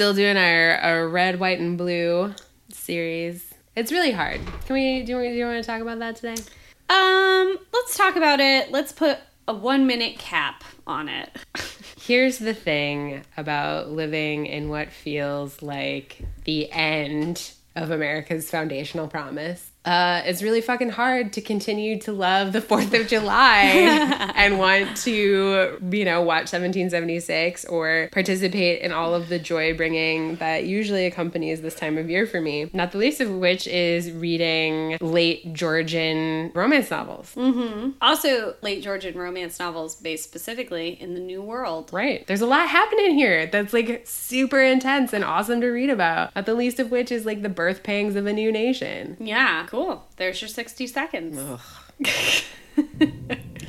Still doing our, our red, white, and blue series. It's really hard. Can we do you, do you want to talk about that today? Um, let's talk about it. Let's put a one minute cap on it. Here's the thing about living in what feels like the end of America's foundational promise. Uh, it's really fucking hard to continue to love the 4th of July and want to, you know, watch 1776 or participate in all of the joy bringing that usually accompanies this time of year for me. Not the least of which is reading late Georgian romance novels. Mm-hmm. Also, late Georgian romance novels based specifically in the New World. Right. There's a lot happening here that's like super intense and awesome to read about. Not the least of which is like the birth pangs of a new nation. Yeah, cool. There's your 60 seconds. All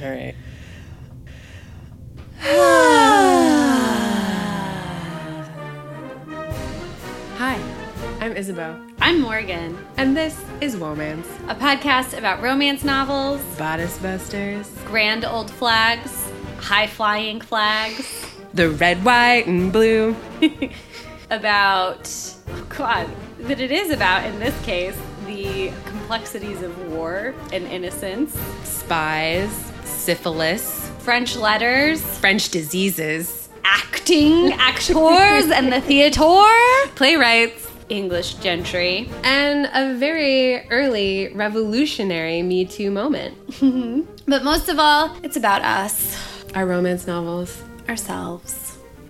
right. Hi, I'm Isabeau, I'm Morgan, and this is Womance, a podcast about romance novels, Bodice Busters, grand old flags, high flying flags, the red, white, and blue. about, oh God, that it is about, in this case, the complexities of war and innocence, Spies, syphilis, French letters, French diseases, acting, actors, and the theater, playwrights, English gentry. and a very early revolutionary Me Too moment. But most of all, it's about us, Our romance novels. ourselves.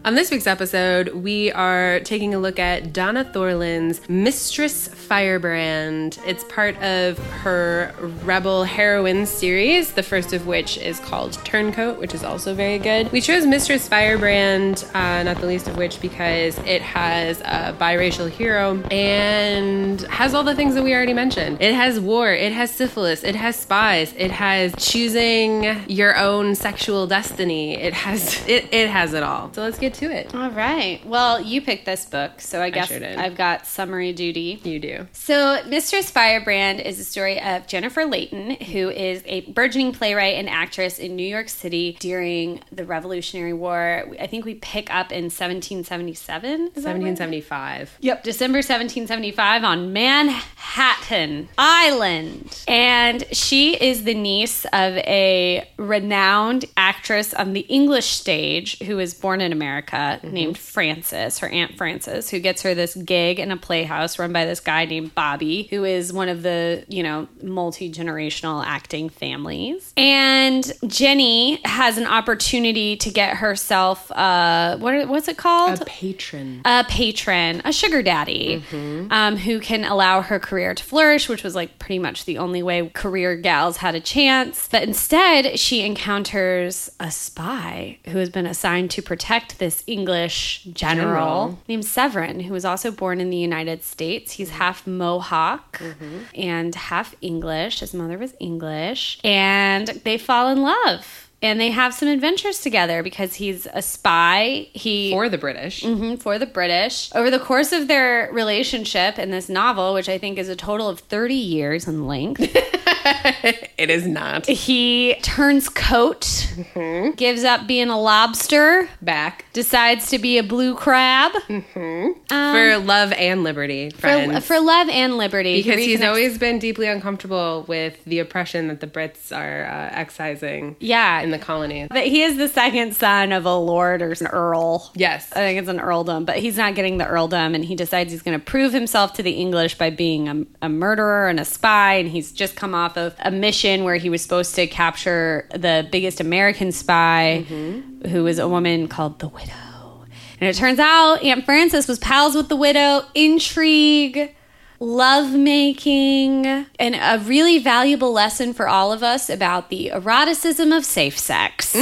On this week's episode, we are taking a look at Donna Thorland's Mistress Firebrand. It's part of her Rebel Heroine series, the first of which is called Turncoat, which is also very good. We chose Mistress Firebrand, uh, not the least of which because it has a biracial hero and has all the things that we already mentioned. It has war, it has syphilis, it has spies, it has choosing your own sexual destiny. It has it, it has it all. So let's get to it. All right. Well, you picked this book, so I guess sure. I've got summary duty. You do. So, Mistress Firebrand is the story of Jennifer Leighton, who is a burgeoning playwright and actress in New York City during the Revolutionary War. I think we pick up in 1777. Is right? 1775. Yep, December 1775 on Manhattan Island. And she is the niece of a renowned actress on the English stage who was born in America named Frances, her Aunt Frances, who gets her this gig in a playhouse run by this guy named Bobby, who is one of the, you know, multi generational acting families. And Jenny has an opportunity to get herself, uh, what, what's it called? A patron. a patron, a sugar daddy, um, who can allow her career to flourish, which was like pretty much the only way career gals had a chance. But instead, she encounters a spy who has been assigned to protect this English general, General. named Severin, who was also born in the United States. He's half Mohawk and half English. His mother was English. And they fall in love. And they have some adventures together because he's a spy. He For the British. Mhm, for the British. Over the course of their relationship in this novel, which I think is a total of 30 years in length, it is not. he turns coat, mm-hmm. gives up being a lobster, Back. decides to be a blue crab mm-hmm. um, for love and liberty, for, friends. for love and liberty. Because he's always been deeply uncomfortable with the oppression that the Brits are uh, excising Yeah. in the colony. But he is the second son of a lord or an earl. Yes. I think it's an earldom, but he's not getting the earldom, and he decides he's going to prove himself to the English by being a, a murderer and a spy. And he's just come off of a mission where he was supposed to capture the biggest American spy, who was a woman called the Widow. And it turns out Aunt Frances was pals with the widow. Intrigue, lovemaking, and a really valuable lesson for all of us about the eroticism of safe sex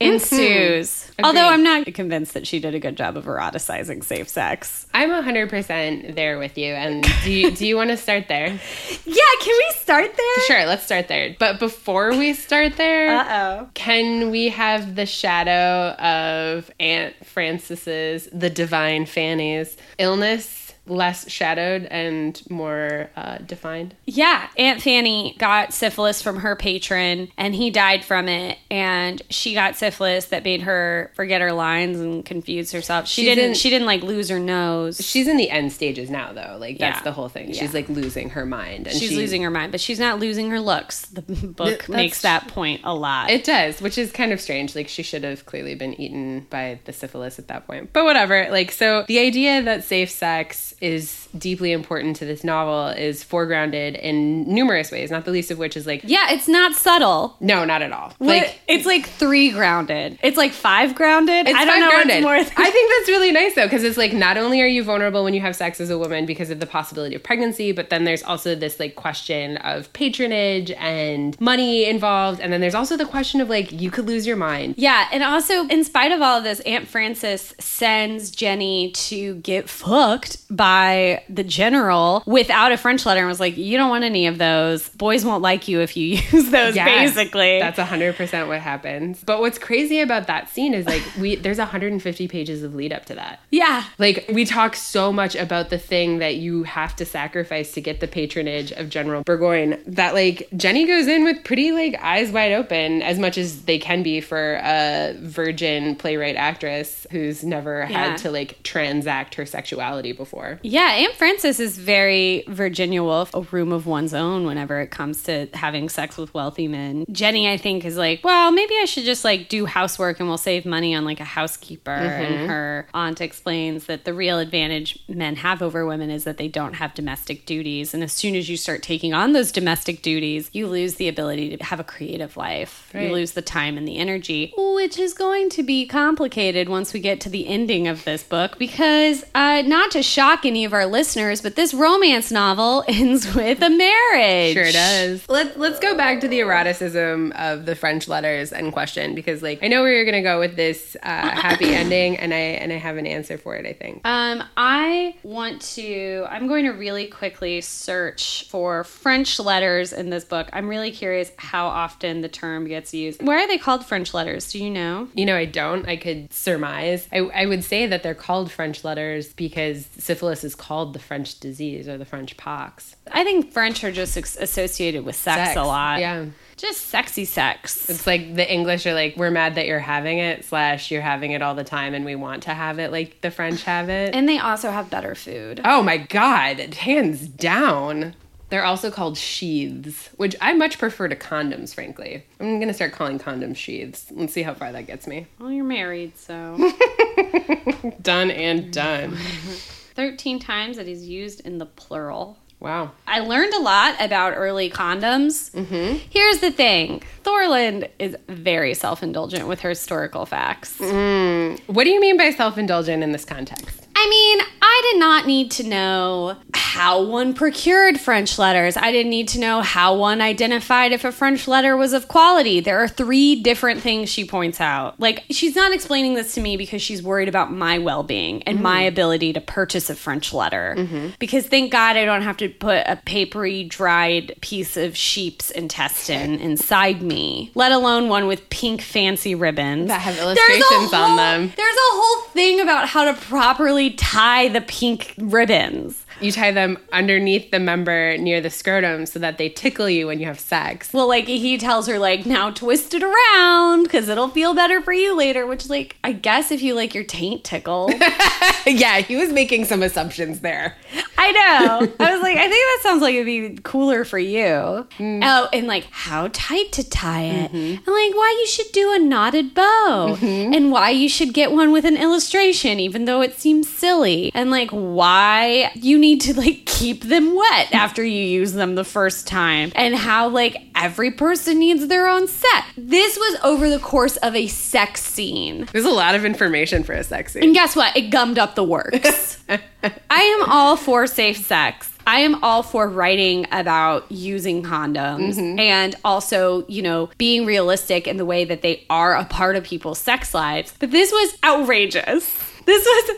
ensues. Although I'm not convinced that she did a good job of eroticizing safe sex. I'm 100% there with you. And do you, do you want to start there? Yeah, can we start there? Sure, let's start there. But before we start there, Uh oh. can we have the shadow of Aunt Frances's, the divine Fanny's illness less shadowed and more uh, defined. Yeah, Aunt Fanny got syphilis from her patron and he died from it and she got syphilis that made her forget her lines and confuse herself. She She's didn't in- she didn't like lose her nose. She's in the end stages now, though. Like that's Yeah. the whole thing. Yeah. She's like losing her mind, and She's she- losing her mind, but she's not losing her looks. The book makes that point a lot. It does, which is kind of strange. Like she should have clearly been eaten by the syphilis at that point. But whatever. Like so the idea that safe sex is deeply important to this novel is foregrounded in numerous ways, not the least of which is like yeah, it's not subtle. no, not at all. Like Like it's like three grounded. It's like five grounded. it's I don't five know grounded. more. I think that's really nice though, because it's like not only are you vulnerable when you have sex as a woman because of the possibility of pregnancy, but then there's also this like question of patronage and money involved, and then there's also the question of like you could lose your mind. Yeah, and also, in spite of all of this, Aunt Frances sends Jenny to get fucked by the general without a French letter and was like, You don't want any of those. Boys won't like you if you use those, Yeah, basically. That's 100% what happens. But what's crazy about that scene is like we there's 150 pages of lead up to that. yeah. Like we talk so much about the thing that you have to sacrifice to get the patronage of General Burgoyne that like Jenny goes in with pretty like eyes wide open as much as they can be for a virgin playwright actress who's never Yeah. had to like transact her sexuality before. Yeah, Aunt Frances is very Virginia Woolf, a room of one's own whenever it comes to having sex with wealthy men. Jenny, I think, is like, well, maybe I should just like do housework and we'll save money on like a housekeeper. And her aunt explains that the real advantage men have over women is that they don't have domestic duties. And as soon as you start taking on those domestic duties, you lose the ability to have a creative life. Right. You lose the time and the energy, which is going to be complicated once we get to the ending of this book because, uh, not to shock any of our listeners, but this romance novel ends with a marriage. Sure does. Let's let's go back to the eroticism of the French letters and question because like I know where you're gonna go with this uh, happy ending and I and I have an answer for it I think. Um, I want to. I'm going to really quickly search for French letters in this book. I'm really curious how often the term gets used. Why are they called French letters? Do you know? You know, I don't. I could surmise. I, I would say that they're called French letters because syphilis is called the French disease or the French pox. I think French are just associated with sex, Sex, a lot. yeah. Just sexy sex. It's like the English are like, we're mad that you're having it, slash, you're having it all the time and we want to have it like the French have it. and they also have better food. oh my God, hands down. They're also called sheaths, which I much prefer to condoms, frankly. I'm going to start calling condoms sheaths. Let's see how far that gets me. Well, you're married, so. Done and done. 13 times that he's used in the plural. Wow. I learned a lot about early condoms. Mm-hmm. Here's the thing Thorland is very self indulgent with her historical facts. What do you mean by self indulgent in this context? I mean, I did not need to know how one procured French letters. I didn't need to know how one identified if a French letter was of quality. There are three different things she points out. Like, she's not explaining this to me because she's worried about my well being and mm. my ability to purchase a French letter. Mm-hmm. Because thank God I don't have to put a papery, dried piece of sheep's intestine inside me, let alone one with pink, fancy ribbons That have illustrations on them. There's a whole thing about how to properly tie the pink ribbons. You tie them underneath the member near the scrotum so that they tickle you when you have sex. Well, like he tells her, like now twist it around because it'll feel better for you later. Which, like, I guess if you like your taint tickle. yeah, he was making some assumptions there. I know. I was like, I think that sounds like it'd be cooler for you. Mm. Oh, and like how tight to tie it, mm-hmm. and like why you should do a knotted bow, mm-hmm. and why you should get one with an illustration, even though it seems silly, and like why you need to like keep them wet after you use them the first time, and how like every person needs their own set. This was over the course of a sex scene. There's a lot of information for a sex scene. And guess what? It gummed up the works. I am all for safe sex. I am all for writing about using condoms mm-hmm. and also, you know, being realistic in the way that they are a part of people's sex lives. But this was outrageous. This was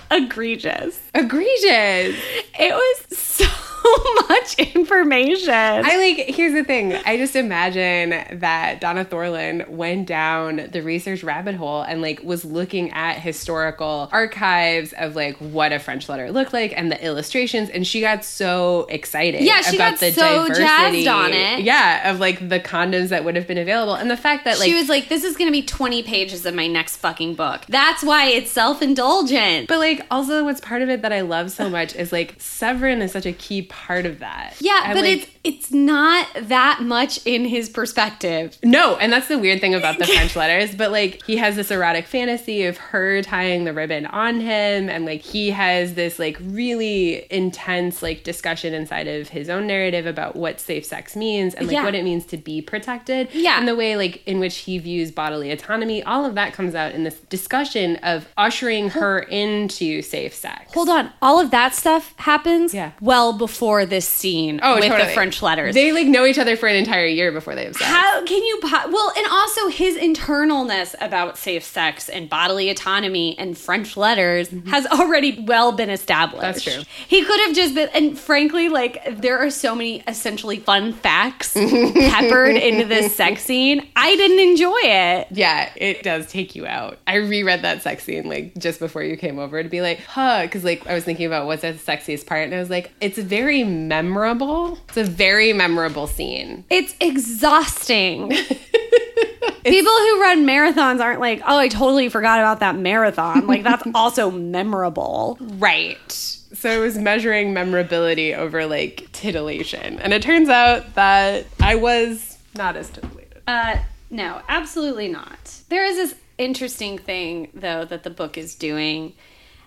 egregious. Egregious. It was so much information. I like, here's the thing. I just imagine that Donna Thorland went down the research rabbit hole and like was looking at historical archives of like what a French letter looked like and the illustrations. And she got so excited Yeah, she got the so diversity. jazzed on it. Yeah, of like the condoms that would have been available. And the fact that like, she was like, "This is going to be 20 pages of my next fucking book." That's why it's self-indulgent. But like also what's part of it that I love so much is like Severin is such a key part of that. yeah, And, but like, it's it's not that much in his perspective. No, and that's the weird thing about the French letters. But like, he has this erotic fantasy of her tying the ribbon on him, and like, he has this like really intense like discussion inside of his own narrative about what safe sex means and like Yeah. what it means to be protected. Yeah. and the way like in which he views bodily autonomy. All of that comes out in this discussion of ushering her into safe sex. Hold on, all of that stuff happens Yeah. well before this scene Oh, with totally. the French letters. They like know each other for an entire year before they have sex. How can you po- well, and also his internalness about safe sex and bodily autonomy and French letters mm-hmm. has already well been established. That's true. He could have just been, and frankly, like there are so many essentially fun facts peppered into this sex scene. I didn't enjoy it. Yeah, it does take you out. I reread that sex scene like just before you came over to be like, huh, because like I was thinking about what's the sexiest part, and I was like, it's very memorable. It's a very memorable scene. It's exhausting. People who run marathons aren't like, oh, I totally forgot about that marathon. Like that's also memorable. Right. So it was measuring memorability over like titillation, and it turns out that I was not as titillated. Uh, no, absolutely not. There is this interesting thing, though, that the book is doing,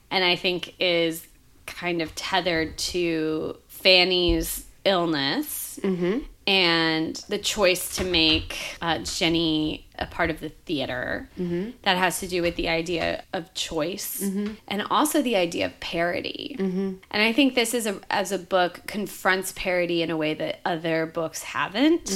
and I think is kind of tethered to Fanny's illness mm-hmm. and the choice to make uh, Jenny a part of the theater. Mm-hmm. That has to do with the idea of choice mm-hmm. and also the idea of parody. And I think this is a, as a book confronts parody in a way that other books haven't.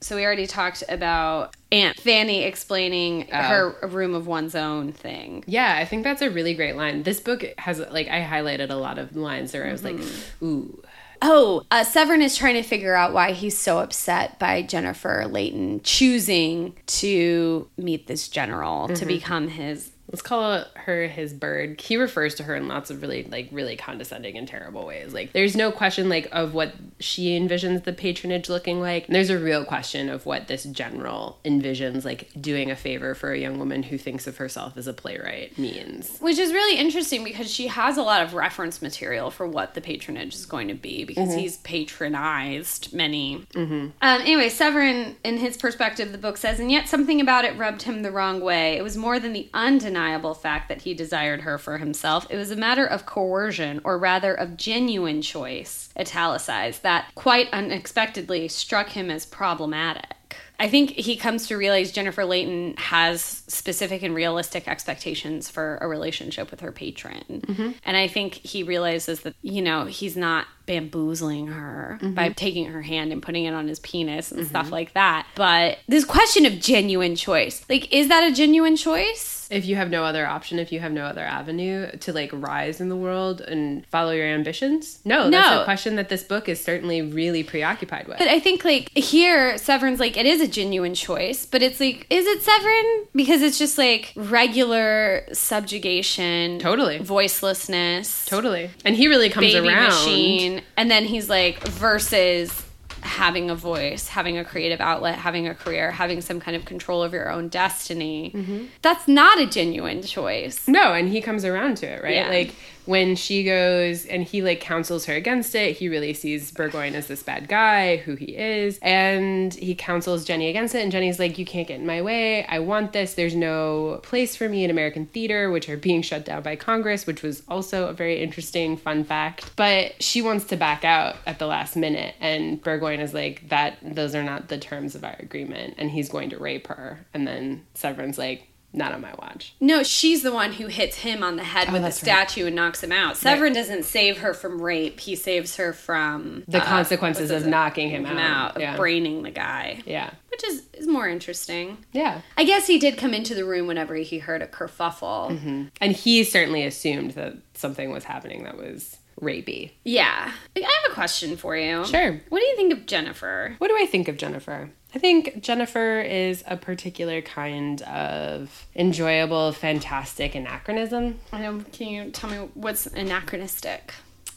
So we already talked about Aunt Fanny explaining oh. her room of one's own thing. Yeah, I think that's a really great line. This book has like I highlighted a lot of lines where I was like, ooh. Oh, uh, Severin is trying to figure out why he's so upset by Jennifer Leighton choosing to meet this general to become his. Let's call her his bird. He refers to her in lots of really like really condescending and terrible ways. Like there's no question like of what she envisions the patronage looking like. And there's a real question of what this general envisions like doing a favor for a young woman who thinks of herself as a playwright means. Which is really interesting because she has a lot of reference material for what the patronage is going to be because he's patronized many. Um, anyway, Severin, in his perspective, the book says, and yet something about it rubbed him the wrong way. It was more than the undeniable fact that he desired her for himself. It was a matter of coercion, or rather of genuine choice, italicized, that quite unexpectedly struck him as problematic. I think he comes to realize Jennifer Leighton has specific and realistic expectations for a relationship with her patron. Mm-hmm. And I think he realizes that, you know, he's not bamboozling her mm-hmm. by taking her hand and putting it on his penis and stuff mm-hmm. like that. But this question of genuine choice like, is that a genuine choice? If you have no other option, if you have no other avenue to like rise in the world and follow your ambitions, no, that's a question that this book is certainly really preoccupied with. But I think like here, Severin's like it is a genuine choice, but it's like, is it Severin? Because it's just like regular subjugation, Totally. voicelessness, totally. And he really comes around. machine, and then he's like versus having a voice, having a creative outlet, having a career, having some kind of control over your own destiny. Mm-hmm. That's not a genuine choice. No, and he comes around to it, right? Yeah. Like when she goes and he like counsels her against it, he really sees Burgoyne as this bad guy, who he is, and he counsels Jenny against it. And Jenny's like, "You can't get in my way. I want this. There's no place for me in American theater, which are being shut down by Congress, which was also a very interesting fun fact. But she wants to back out at the last minute, and Burgoyne is like, "That those are not the terms of our agreement," and he's going to rape her. And then Severin's like. Not on my watch. No, she's the one who hits him on the head with a Oh, that's right. statue and knocks him out. Severin doesn't save her from rape; he saves her from The uh, consequences of it? knocking him him out. out, Yeah. of braining the guy. Yeah. which is, is more interesting. Yeah. I guess he did come into the room whenever he heard a kerfuffle. Mm-hmm. And he certainly assumed that something was happening that was rapey. Yeah. I have a question for you. Sure. What do you think of Jennifer? What do I think of Jennifer? I think Jennifer is a particular kind of enjoyable, fantastic anachronism. Um, can you tell me what's anachronistic?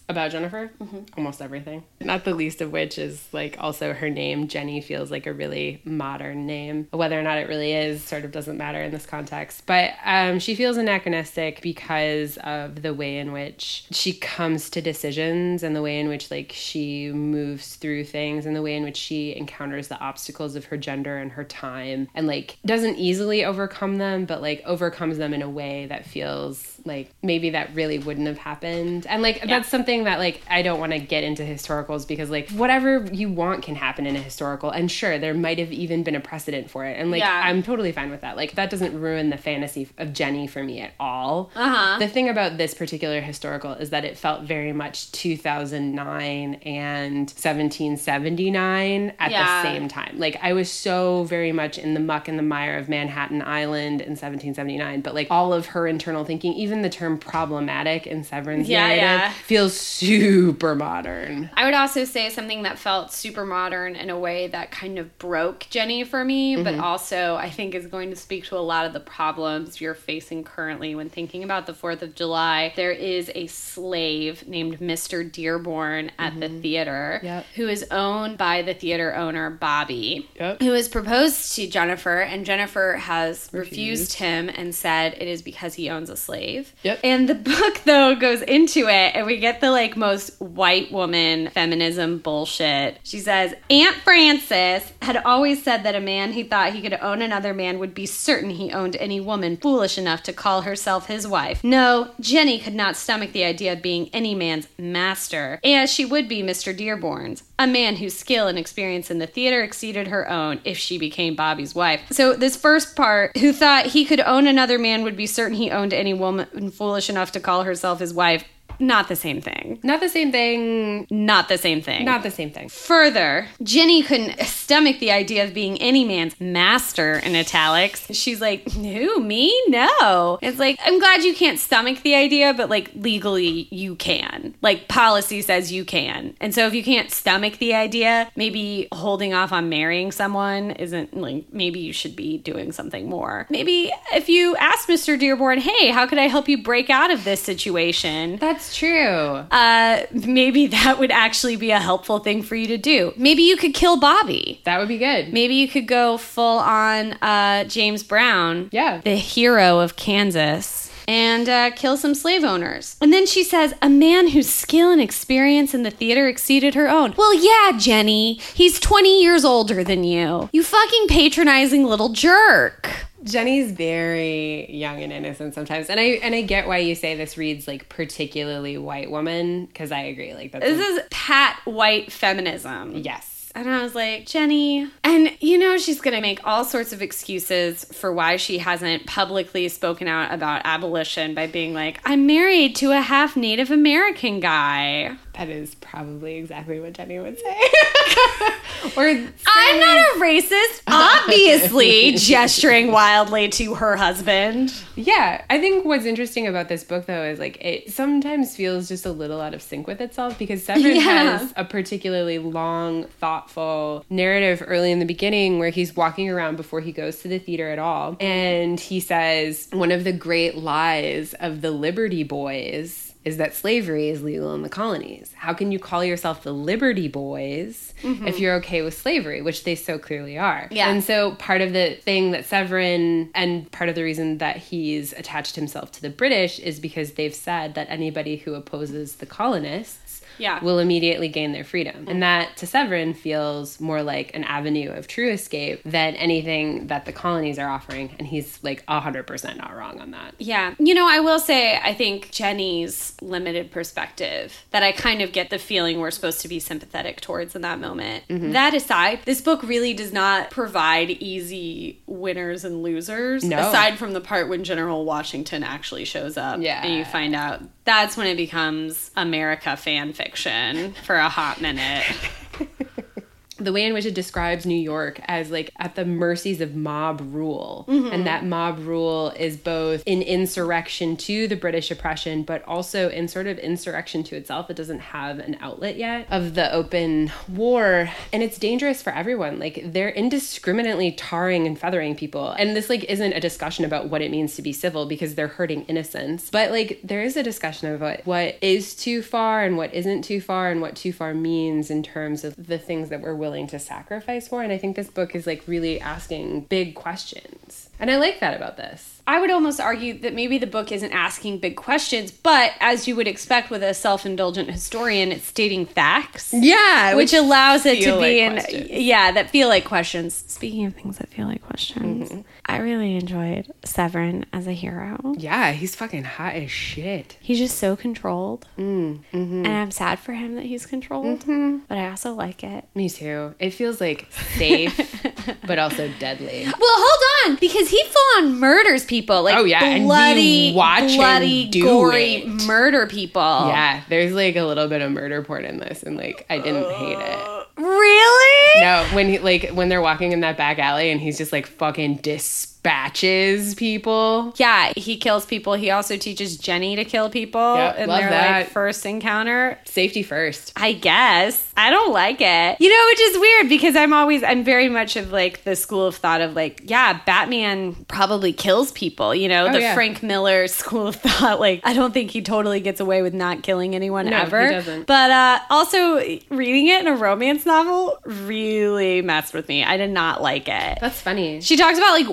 About Jennifer? Almost everything. Not the least of which is like also her name. Jenny feels like a really modern name. Whether or not it really is sort of doesn't matter in this context. But um, she feels anachronistic because of the way in which she comes to decisions and the way in which like she moves through things and the way in which she encounters the obstacles of her gender and her time and like doesn't easily overcome them, but like overcomes them in a way that feels like maybe that really wouldn't have happened. And like that's something that like I don't want to get into historicals because like whatever you want can happen in a historical and sure there might have even been a precedent for it and like Yeah. I'm totally fine with that. Like that doesn't ruin the fantasy of Jenny for me at all. Uh-huh. The thing about this particular historical is that it felt very much 2009 and 1779 at Yeah. the same time. Like I was so very much in the muck and the mire of Manhattan Island in 1779, but like all of her internal thinking, even the term problematic in Severin's Yeah, narrative yeah. feels super modern. I would also say something that felt super modern in a way that kind of broke Jenny for me, but mm-hmm. also I think is going to speak to a lot of the problems you're facing currently when thinking about the 4th of July. There is a slave named Mr. Dearborn at the mm-hmm. theater Yep. who is owned by the theater owner, Bobby, Yep. who has proposed to Jennifer, and Jennifer has refused, Refused. him and said it is because he owns a slave. Yep. And the book though goes into it and we get the like most white woman feminism bullshit. She says, Aunt Frances had always said that a man who thought he could own another man would be certain he owned any woman foolish enough to call herself his wife. No, Jenny could not stomach the idea of being any man's master, as she would be Mr. Dearborn's, a man whose skill and experience in the theater exceeded her own if she became Bobby's wife. So this first part, who thought he could own another man would be certain he owned any woman foolish enough to call herself his wife. Not the same thing. Not the same thing. Not the same thing. Not the same thing. Further, Jenny couldn't stomach the idea of being any man's master in italics. She's like, Who, me? No. It's like, I'm glad you can't stomach the idea, but like legally you can. Like policy says you can. And so if you can't stomach the idea, maybe holding off on marrying someone isn't like, maybe you should be doing something more. Maybe if you ask Mr. Dearborn, Hey, how could I help you break out of this situation? That's true. uh, maybe that would actually be a helpful thing for you to do. Maybe you could kill Bobby. That would be good. Maybe you could go full on uh, James Brown, Yeah. the hero of Kansas, and uh, kill some slave owners. And then she says, a man whose skill and experience in the theater exceeded her own. Well, yeah, Jenny, he's 20 years older than you. You fucking patronizing little jerk. Jenny's very young and innocent sometimes, and I and I get why you say this reads like particularly white woman because I agree. Like that's This a- is pat white feminism. yes. And I was like, Jenny. And you know, she's going to make all sorts of excuses for why she hasn't publicly spoken out about abolition by being like, I'm married to a half Native American guy. That is probably exactly what Jenny would say. or I'm not a racist, obviously, gesturing wildly to her husband. Yeah, I think what's interesting about this book though is like it sometimes feels just a little out of sync with itself because Severin Yeah. has a particularly long, thoughtful narrative early in the beginning where he's walking around before he goes to the theater at all. And he says, one of the great lies of the Liberty Boys is that slavery is legal in the colonies. How can you call yourself the Liberty Boys if mm-hmm. you're okay with slavery, which they so clearly are? Yeah. And so part of the thing that Severin and part of the reason that he's attached himself to the British is because they've said that anybody who opposes the colonists Yeah. will immediately gain their freedom. And that to Severin feels more like an avenue of true escape than anything that the colonies are offering. And he's like 100% not wrong on that. Yeah. You know, I will say, I think Jenny's limited perspective, that I kind of get the feeling we're supposed to be sympathetic towards in that moment. Mm-hmm. That aside, this book really does not provide easy winners and losers, No. aside from the part when General Washington actually shows up. Yeah. And you find out that's when it becomes America fan for a hot minute. the way in which it describes New York as like at the mercies of mob rule. Mm-hmm. And that mob rule is both in insurrection to the British oppression, but also in sort of insurrection to itself. It doesn't have an outlet yet of the open war. And it's dangerous for everyone. Like they're indiscriminately tarring and feathering people. And this like isn't a discussion about what it means to be civil because they're hurting innocents. But like there is a discussion about what is too far and what isn't too far and what too far means in terms of the things that we're willing to sacrifice for. And I think this book is like really asking big questions. And I like that about this. I would almost argue that maybe the book isn't asking big questions, but as you would expect with a self indulgent historian, it's stating facts. Yeah, Which allows it to be like in, yeah, that feel like questions. Speaking of things that feel like questions, mm-hmm. I really enjoyed Severin as a hero. Yeah, he's fucking hot as shit. He's just so controlled. Mm-hmm. And I'm sad for him that he's controlled, mm-hmm. but I also like it. Me too. It feels like safe, but also deadly. Well, hold on, because he full on murders people. Like Oh, yeah, and bloody, watch bloody, gory it. murder people. Yeah, there's like a little bit of murder porn in this, and like I didn't hate it. Really? No, when he like when they're walking in that back alley and he's just like fucking dispatches people. Yeah, he kills people. He also teaches Jenny to kill people Yep, in their that. like first encounter. Safety first. I guess. I don't like it. You know, which is weird because I'm always I'm very much of like the school of thought of like, yeah, Batman probably kills people, you know, the Oh, yeah. Frank Miller school of thought. Like, I don't think he totally gets away with not killing anyone No, he ever. doesn't. But uh also reading it in a romance novel really messed with me. I did not like it. That's funny. She talks about like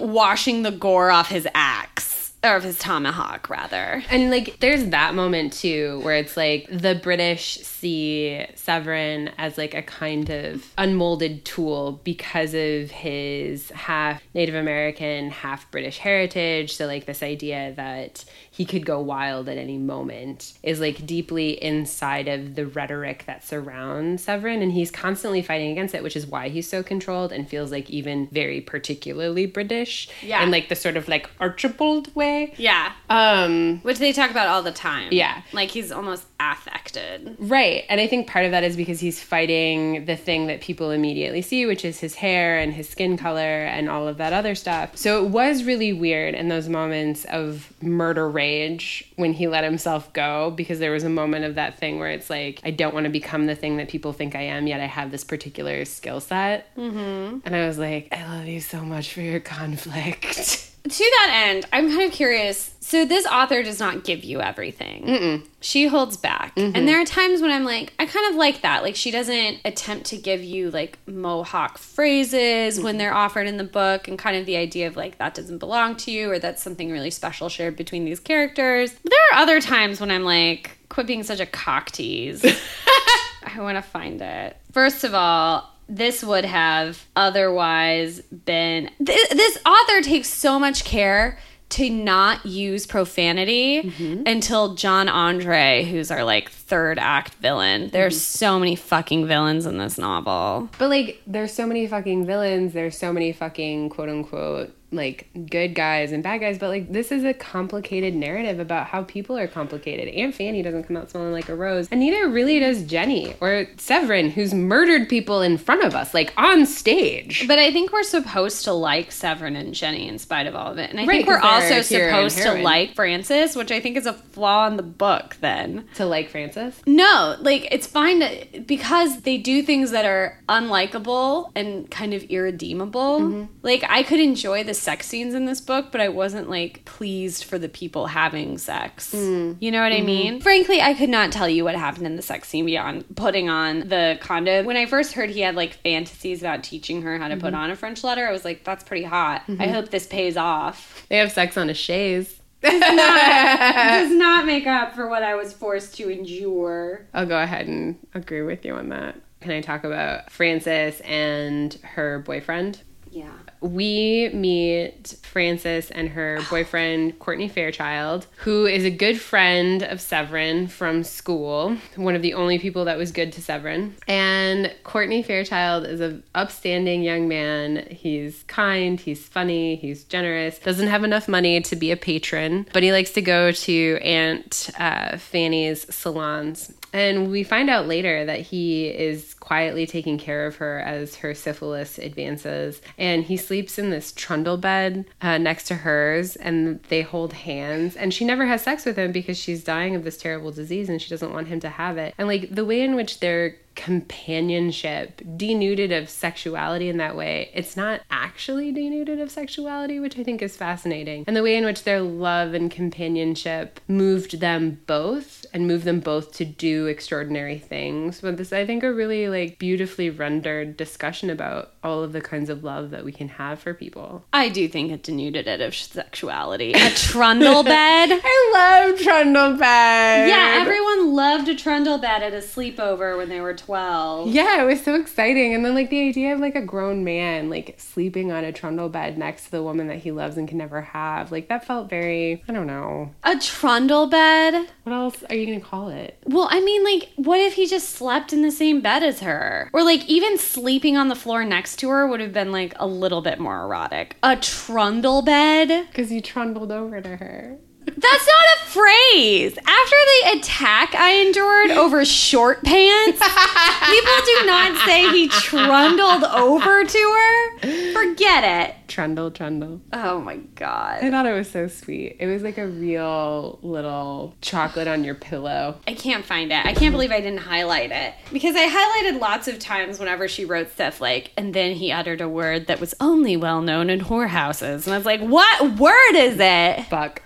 washing the gore off his axe. Or of his tomahawk, rather. And like there's that moment too where it's like the British see Severin as like a kind of unmolded tool because of his half Native American, half British heritage. So like this idea that he could go wild at any moment is like deeply inside of the rhetoric that surrounds Severin and he's constantly fighting against it, which is why he's so controlled and feels like even very particularly British. Yeah. And like the sort of like Archibald way. Yeah. Um Which they talk about all the time. Yeah. Like he's almost affected. Right. And I think part of that is because he's fighting the thing that people immediately see, which is his hair and his skin color and all of that other stuff. So it was really weird in those moments of murder rage when he let himself go, because there was a moment of that thing where it's like, I don't want to become the thing that people think I am, yet I have this particular skill set. Mm-hmm. And I was like, I love you so much for your conflict. To that end, I'm kind of curious. So this author does not give you everything. She holds back. And mm-hmm. there are times when I'm like, I kind of like that. Like she doesn't attempt to give you like mohawk phrases when mm-hmm. they're offered in the book and kind of the idea of like that doesn't belong to you or that's something really special shared between these characters. But there are other times when I'm like, quit being such a cock tease. I want to find it. First of all, this would have otherwise been. Th- this author takes so much care to not use profanity mm-hmm. until John Andre, who's our like third act villain. There's mm-hmm. so many fucking villains in this novel. But like, there's so many fucking villains. There's so many fucking quote unquote like good guys and bad guys. But like, this is a complicated narrative about how people are complicated. Aunt Fanny doesn't come out smelling like a rose, and neither really does Jenny or Severin, who's murdered people in front of us, like on stage. But I think we're supposed to like Severin and Jenny in spite of all of it. And I Right, think we're also supposed to like Frances, which I think is a flaw in the book then. To like Frances. No, like it's fine to, because they do things that are unlikable and kind of irredeemable. Mm-hmm. Like I could enjoy the sex scenes in this book, but I wasn't like pleased for the people having sex. Mm. You know what I Mm-hmm. mean? Frankly, I could not tell you what happened in the sex scene beyond putting on the condom. When I first heard he had like fantasies about teaching her how to Mm-hmm. put on a French letter, I was like, that's pretty hot. I hope this pays off. They have sex on a chaise. Does not make up for what I was forced to endure. I'll go ahead and agree with you on that. Can I talk about Frances and her boyfriend? Yeah. We meet Frances and her boyfriend, Courtney Fairchild, who is a good friend of Severin from school, one of the only people that was good to Severin. And Courtney Fairchild is an upstanding young man. He's kind, he's funny, he's generous, doesn't have enough money to be a patron, but he likes to go to Aunt uh, Fanny's salons. And we find out later that he is quietly taking care of her as her syphilis advances. And he sleeps in this trundle bed uh, next to hers, and they hold hands. And she never has sex with him because she's dying of this terrible disease and she doesn't want him to have it. And like the way in which they're companionship, denuded of sexuality in that way. It's not actually denuded of sexuality, which I think is fascinating. And the way in which their love and companionship moved them both and moved them both to do extraordinary things. But this, I think, a really like beautifully rendered discussion about all of the kinds of love that we can have for people. I do think it denuded it of sexuality. A trundle bed. I love trundle bed. Yeah, everyone loved a trundle bed at a sleepover when they were 12. Yeah, it was so exciting. And then like the idea of like a grown man like sleeping on a trundle bed next to the woman that he loves and can never have. Like that felt very I don't know. A trundle bed? What else are you going to call it? Well, I mean like what if he just slept in the same bed as her? Or like even sleeping on the floor next to her would have been like a little bit more erotic. A trundle bed? Cuz you trundled over to her. That's not a phrase. After the attack I endured over short pants, people do not say he trundled over to her. Forget it. Trundle, trundle. Oh my god. I thought it was so sweet. It was like a real little chocolate on your pillow. I can't find it. I can't believe I didn't highlight it. Because I highlighted lots of times whenever she wrote stuff like, and then he uttered a word that was only well known in whorehouses. And I was like, what word is it? Fuck.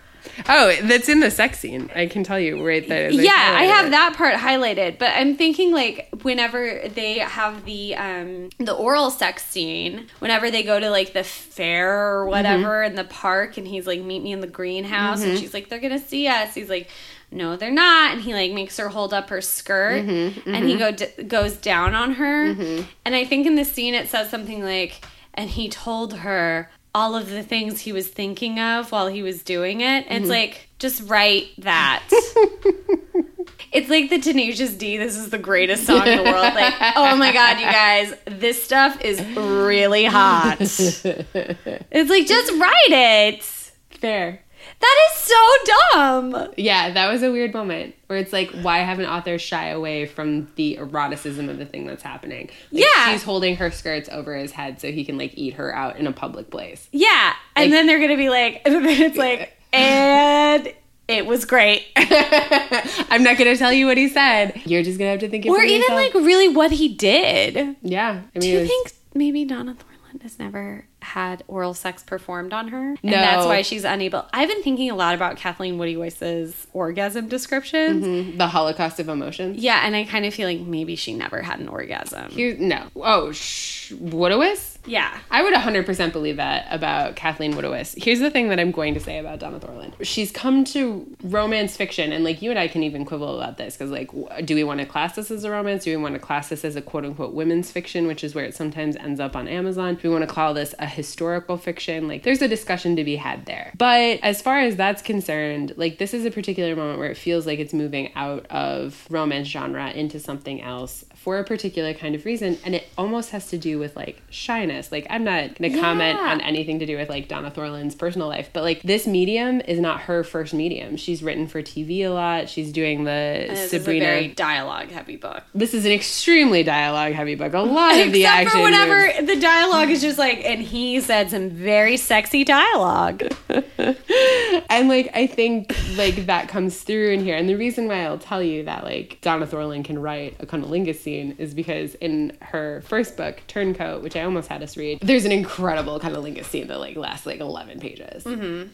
Oh, that's in the sex scene. I can tell you right there. yeah, I have that part highlighted, but I'm thinking like whenever they have the um the oral sex scene, whenever they go to like the fair or mm-hmm. whatever in the park and he's like meet me in the greenhouse and mm-hmm. she's like they're going to see us. He's like no, they're not. And he like makes her hold up her skirt mm-hmm, and he go d- goes down on her. And I think in the scene it says something like and he told her all of the things he was thinking of while he was doing it. And It's mm-hmm. like just write that. It's like the Tenacious D. This is the greatest song in the world. Like, oh my god, you guys, this stuff is really hot. It's like just write it. Fair. That is so dumb. Yeah, that was a weird moment where it's like, why have an author shy away from the eroticism of the thing that's happening? Like, Yeah. she's holding her skirts over his head so he can like eat her out in a public place. Yeah, and Like- then they're gonna be like, and then it's like, and it was great. I'm not gonna tell you what he said. You're just gonna have to think it or even yourself. like really what he did. yeah. I mean, Do you was- think maybe Donna Thorland has never had oral sex performed on her? And No. that's why she's unable. I've been thinking a lot about Kathleen Woodiwiss's orgasm descriptions. Mm-hmm. the Holocaust of emotions? Yeah, and I kind of feel like maybe she never had an orgasm. Here, no. Oh, sh- Woodiwiss? Yeah. I would 100% believe that about Kathleen Woodiwiss. Here's the thing that I'm going to say about Donna Thorland. She's come to romance fiction, and like you and I can even quibble about this because, like, do we want to class this as a romance? Do we want to class this as a quote unquote women's fiction, which is where it sometimes ends up on Amazon? Do we want to call this a historical fiction? Like, there's a discussion to be had there. But as far as that's concerned, like, this is a particular moment where it feels like it's moving out of romance genre into something else for a particular kind of reason and it almost has to do with like shyness like i'm not going to comment on anything to do with like donna thorland's personal life but like this medium is not her first medium she's written for tv a lot she's doing the This sabrina is a very dialogue heavy book. this is an extremely dialogue heavy book a lot of the Except action for whenever moves- the dialogue is just like, and he said some very sexy dialogue. and like I think like that comes through in here. And the reason why I'll tell you that like Donna Thorland can write a cunnilingus scene is because in her first book, Turncoat, which I almost had us read, there's an incredible cunnilingus scene that like lasts like eleven pages.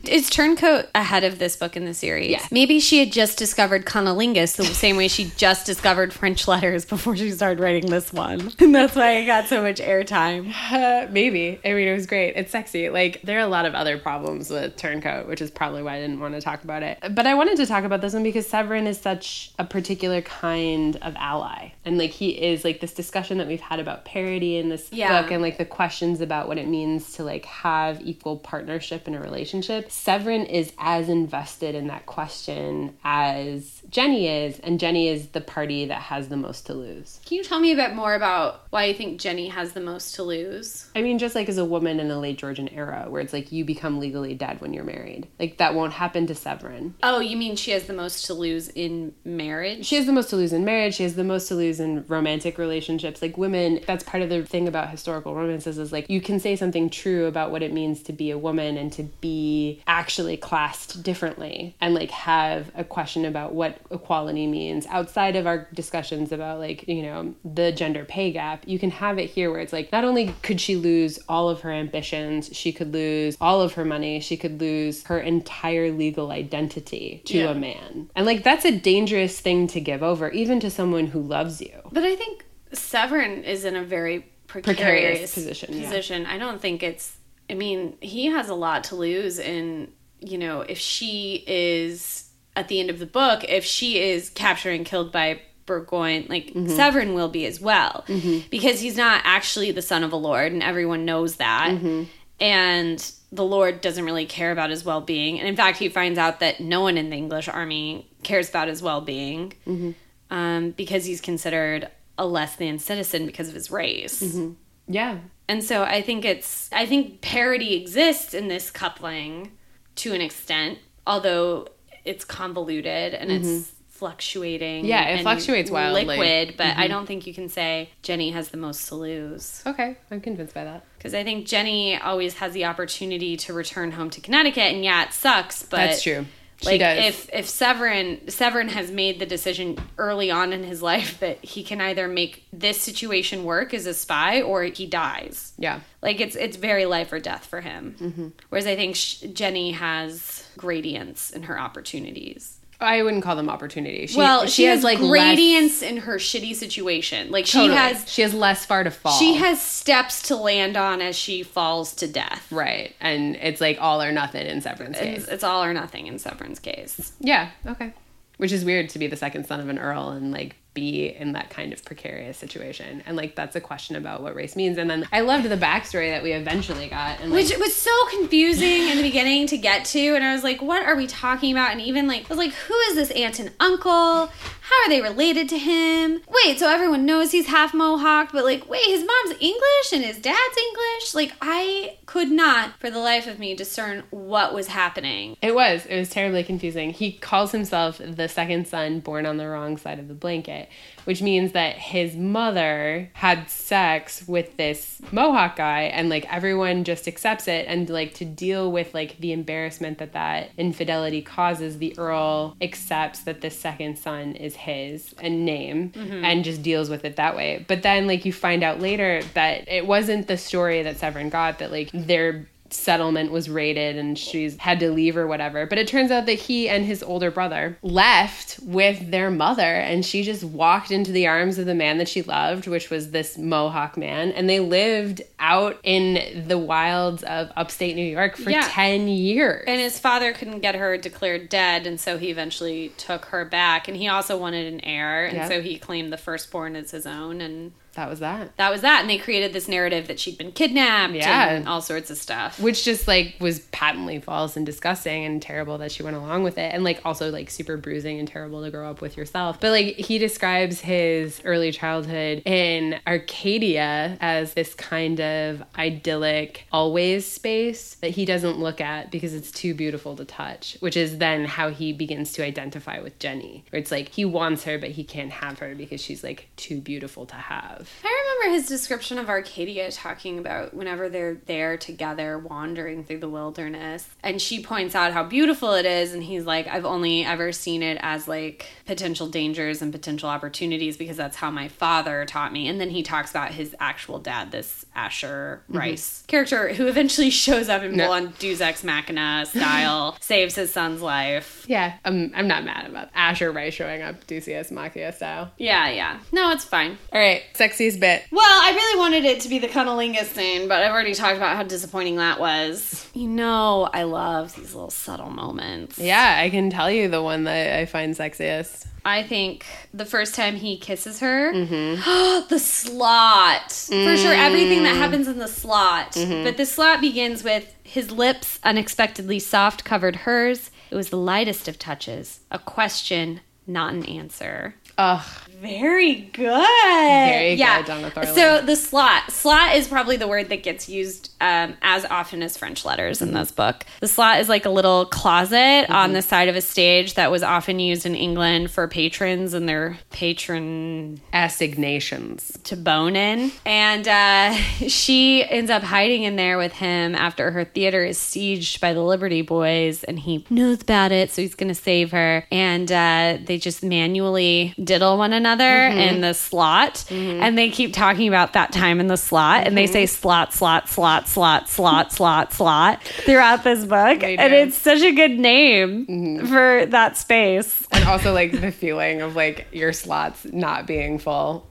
Is Turncoat ahead of this book in the series? Yeah. Maybe she had just discovered cunnilingus the same way she just discovered French letters before she started writing this one. And that's why it got so much airtime. Uh, maybe. I mean, it was great. It's sexy. Like, there are a lot of other problems with Turncoat, which is probably why I didn't want to talk about it. But I wanted to talk about this one because Severin is such a particular kind of ally. And, like, he is, like, this discussion that we've had about parody in this Yeah. book and, like, the questions about what it means to like have equal partnership in a relationship, Severin is as invested in that question as Jenny is, and Jenny is the party that has the most to lose. Can you tell me a bit more about why you think Jenny has the most to lose? I mean, just like as a woman in the late Georgian era, where it's like you become legally dead when you're married. Like that won't happen to Severin. Oh, you mean she has the most to lose in marriage? She has the most to lose in marriage. She has the most to lose in romantic relationships. Like women, that's part of the thing about historical romances is like you can say something true about what it means to be a woman and to be actually classed differently and like have a question about what equality means outside of our discussions about like, you know, the gender pay gap. You can have it here where it's like not only could she lose all of her ambitions, she could lose all of her money, she could lose her entire legal identity to Yeah. a man. And like that's a dangerous thing to give over even to someone who loves you. But I think Severin is in a very precarious, Precarious position, yeah. position. I don't think it's. I mean, he has a lot to lose, and you know, if she is at the end of the book, if she is captured and killed by Burgoyne, like Mm-hmm. Severin will be as well, because he's not actually the son of a lord, and everyone knows that. Mm-hmm. And the Lord doesn't really care about his well being. And in fact, he finds out that no one in the English army cares about his well being Mm-hmm. Um, because he's considered a less than citizen because of his race. Mm-hmm. Yeah. And so I think it's, I think parity exists in this coupling to an extent, although it's convoluted and it's fluctuating. Mm-hmm. Yeah, it fluctuates wildly. Mm-hmm. Liquid, but I don't think you can say Jenny has the most to lose. Okay, I'm convinced by that. Because I think Jenny always has the opportunity to return home to Connecticut, and yeah, it sucks, but That's true. She like does. if if Severin Severin has made the decision early on in his life that he can either make this situation work as a spy or he dies. yeah. Like it's it's very life or death for him. Mm-hmm. Whereas I think Jenny has gradients in her opportunities. I wouldn't call them opportunities. She, well, she, has, like less- gradients in her shitty situation. Like she has she has less far to fall. she has steps to land on as she falls to death. right, and it's like all or nothing in Severin's case. It's, it's all or nothing in Severin's case. Yeah. Okay. Which is weird to be the second son of an earl and like be in that kind of precarious situation, and like that's a question about what race means. And then I loved the backstory that we eventually got, and like, Which was so confusing in the beginning to get to, and I was like, "What are we talking about?" And even like, I was like, "Who is this aunt and uncle? How are they related to him?" Wait, so everyone knows he's half Mohawk, but like, wait, his mom's English and his dad's English. Like, I could not, for the life of me, discern what was happening. It was. It was terribly confusing. He calls himself the second son born on the wrong side of the blanket, which means that his mother had sex with this Mohawk guy and like everyone just accepts it and like to deal with like the embarrassment that that infidelity causes, the earl accepts that the second son is his and name mm-hmm. and just deals with it that way. But then like you find out later that it wasn't the story that Severin got that like their settlement was raided and she's had to leave or whatever. But it turns out that he and his older brother left with their mother and she just walked into the arms of the man that she loved, which was this Mohawk man. And they lived out in the wilds of upstate New York for Yeah. 10 years. And his father couldn't get her declared dead, and so he eventually took her back. And he also wanted an heir, and so he claimed the firstborn as his own. And that was that. that was that. And they created this narrative that she'd been kidnapped Yeah. and all sorts of stuff. Which just like was patently false and disgusting and terrible that she went along with it. And like also like super bruising and terrible to grow up with yourself. But like he describes his early childhood in Arcadia as this kind of idyllic always space that he doesn't look at because it's too beautiful to touch, which is then how he begins to identify with Jenny. Where it's like he wants her but he can't have her because she's like too beautiful to have. I remember his description of Arcadia talking about whenever they're there together wandering through the wilderness. And she points out how beautiful it is. And he's like, I've only ever seen it as like potential dangers and potential opportunities because that's how my father taught me. And then he talks about his actual dad, this Asher mm-hmm. Rice character, who eventually shows up in No. on Deus Ex Machina style, saves his son's life. Yeah, I'm, I'm not mad about Asher Rice showing up Deus Ex Machina style. Yeah, yeah. No, it's fine. All right, sexiest bit? Well, I really wanted it to be the cunnilingus scene, but I've already talked about how disappointing that was. You know, I love these little subtle moments. Yeah, I can tell you the one that I find sexiest. I think the first time he kisses her, mm-hmm. the slot. For sure, everything that mm. happens in the slot. Mm-hmm. But the slot begins with his lips unexpectedly soft covered hers. It was the lightest of touches, a question, not an answer. Ugh. Very good. Very yeah. good, Donna Thorland. So the slot, slot is probably the word that gets used um, as often as French letters in this book. The slot is like a little closet on the side of a stage that was often used in England for patrons and their patron Assignations. to bone in. And uh, she ends up hiding in there with him after her theater is sieged by the Liberty Boys, and he knows about it, so he's going to save her. And uh, they just manually diddle one another Mm-hmm. in the slot, mm-hmm. and they keep talking about that time in the slot, and they mm-hmm. say slot, slot, slot, slot, slot, slot, slot throughout this book, and it's such a good name for that space. And also like the feeling of like your slots not being full.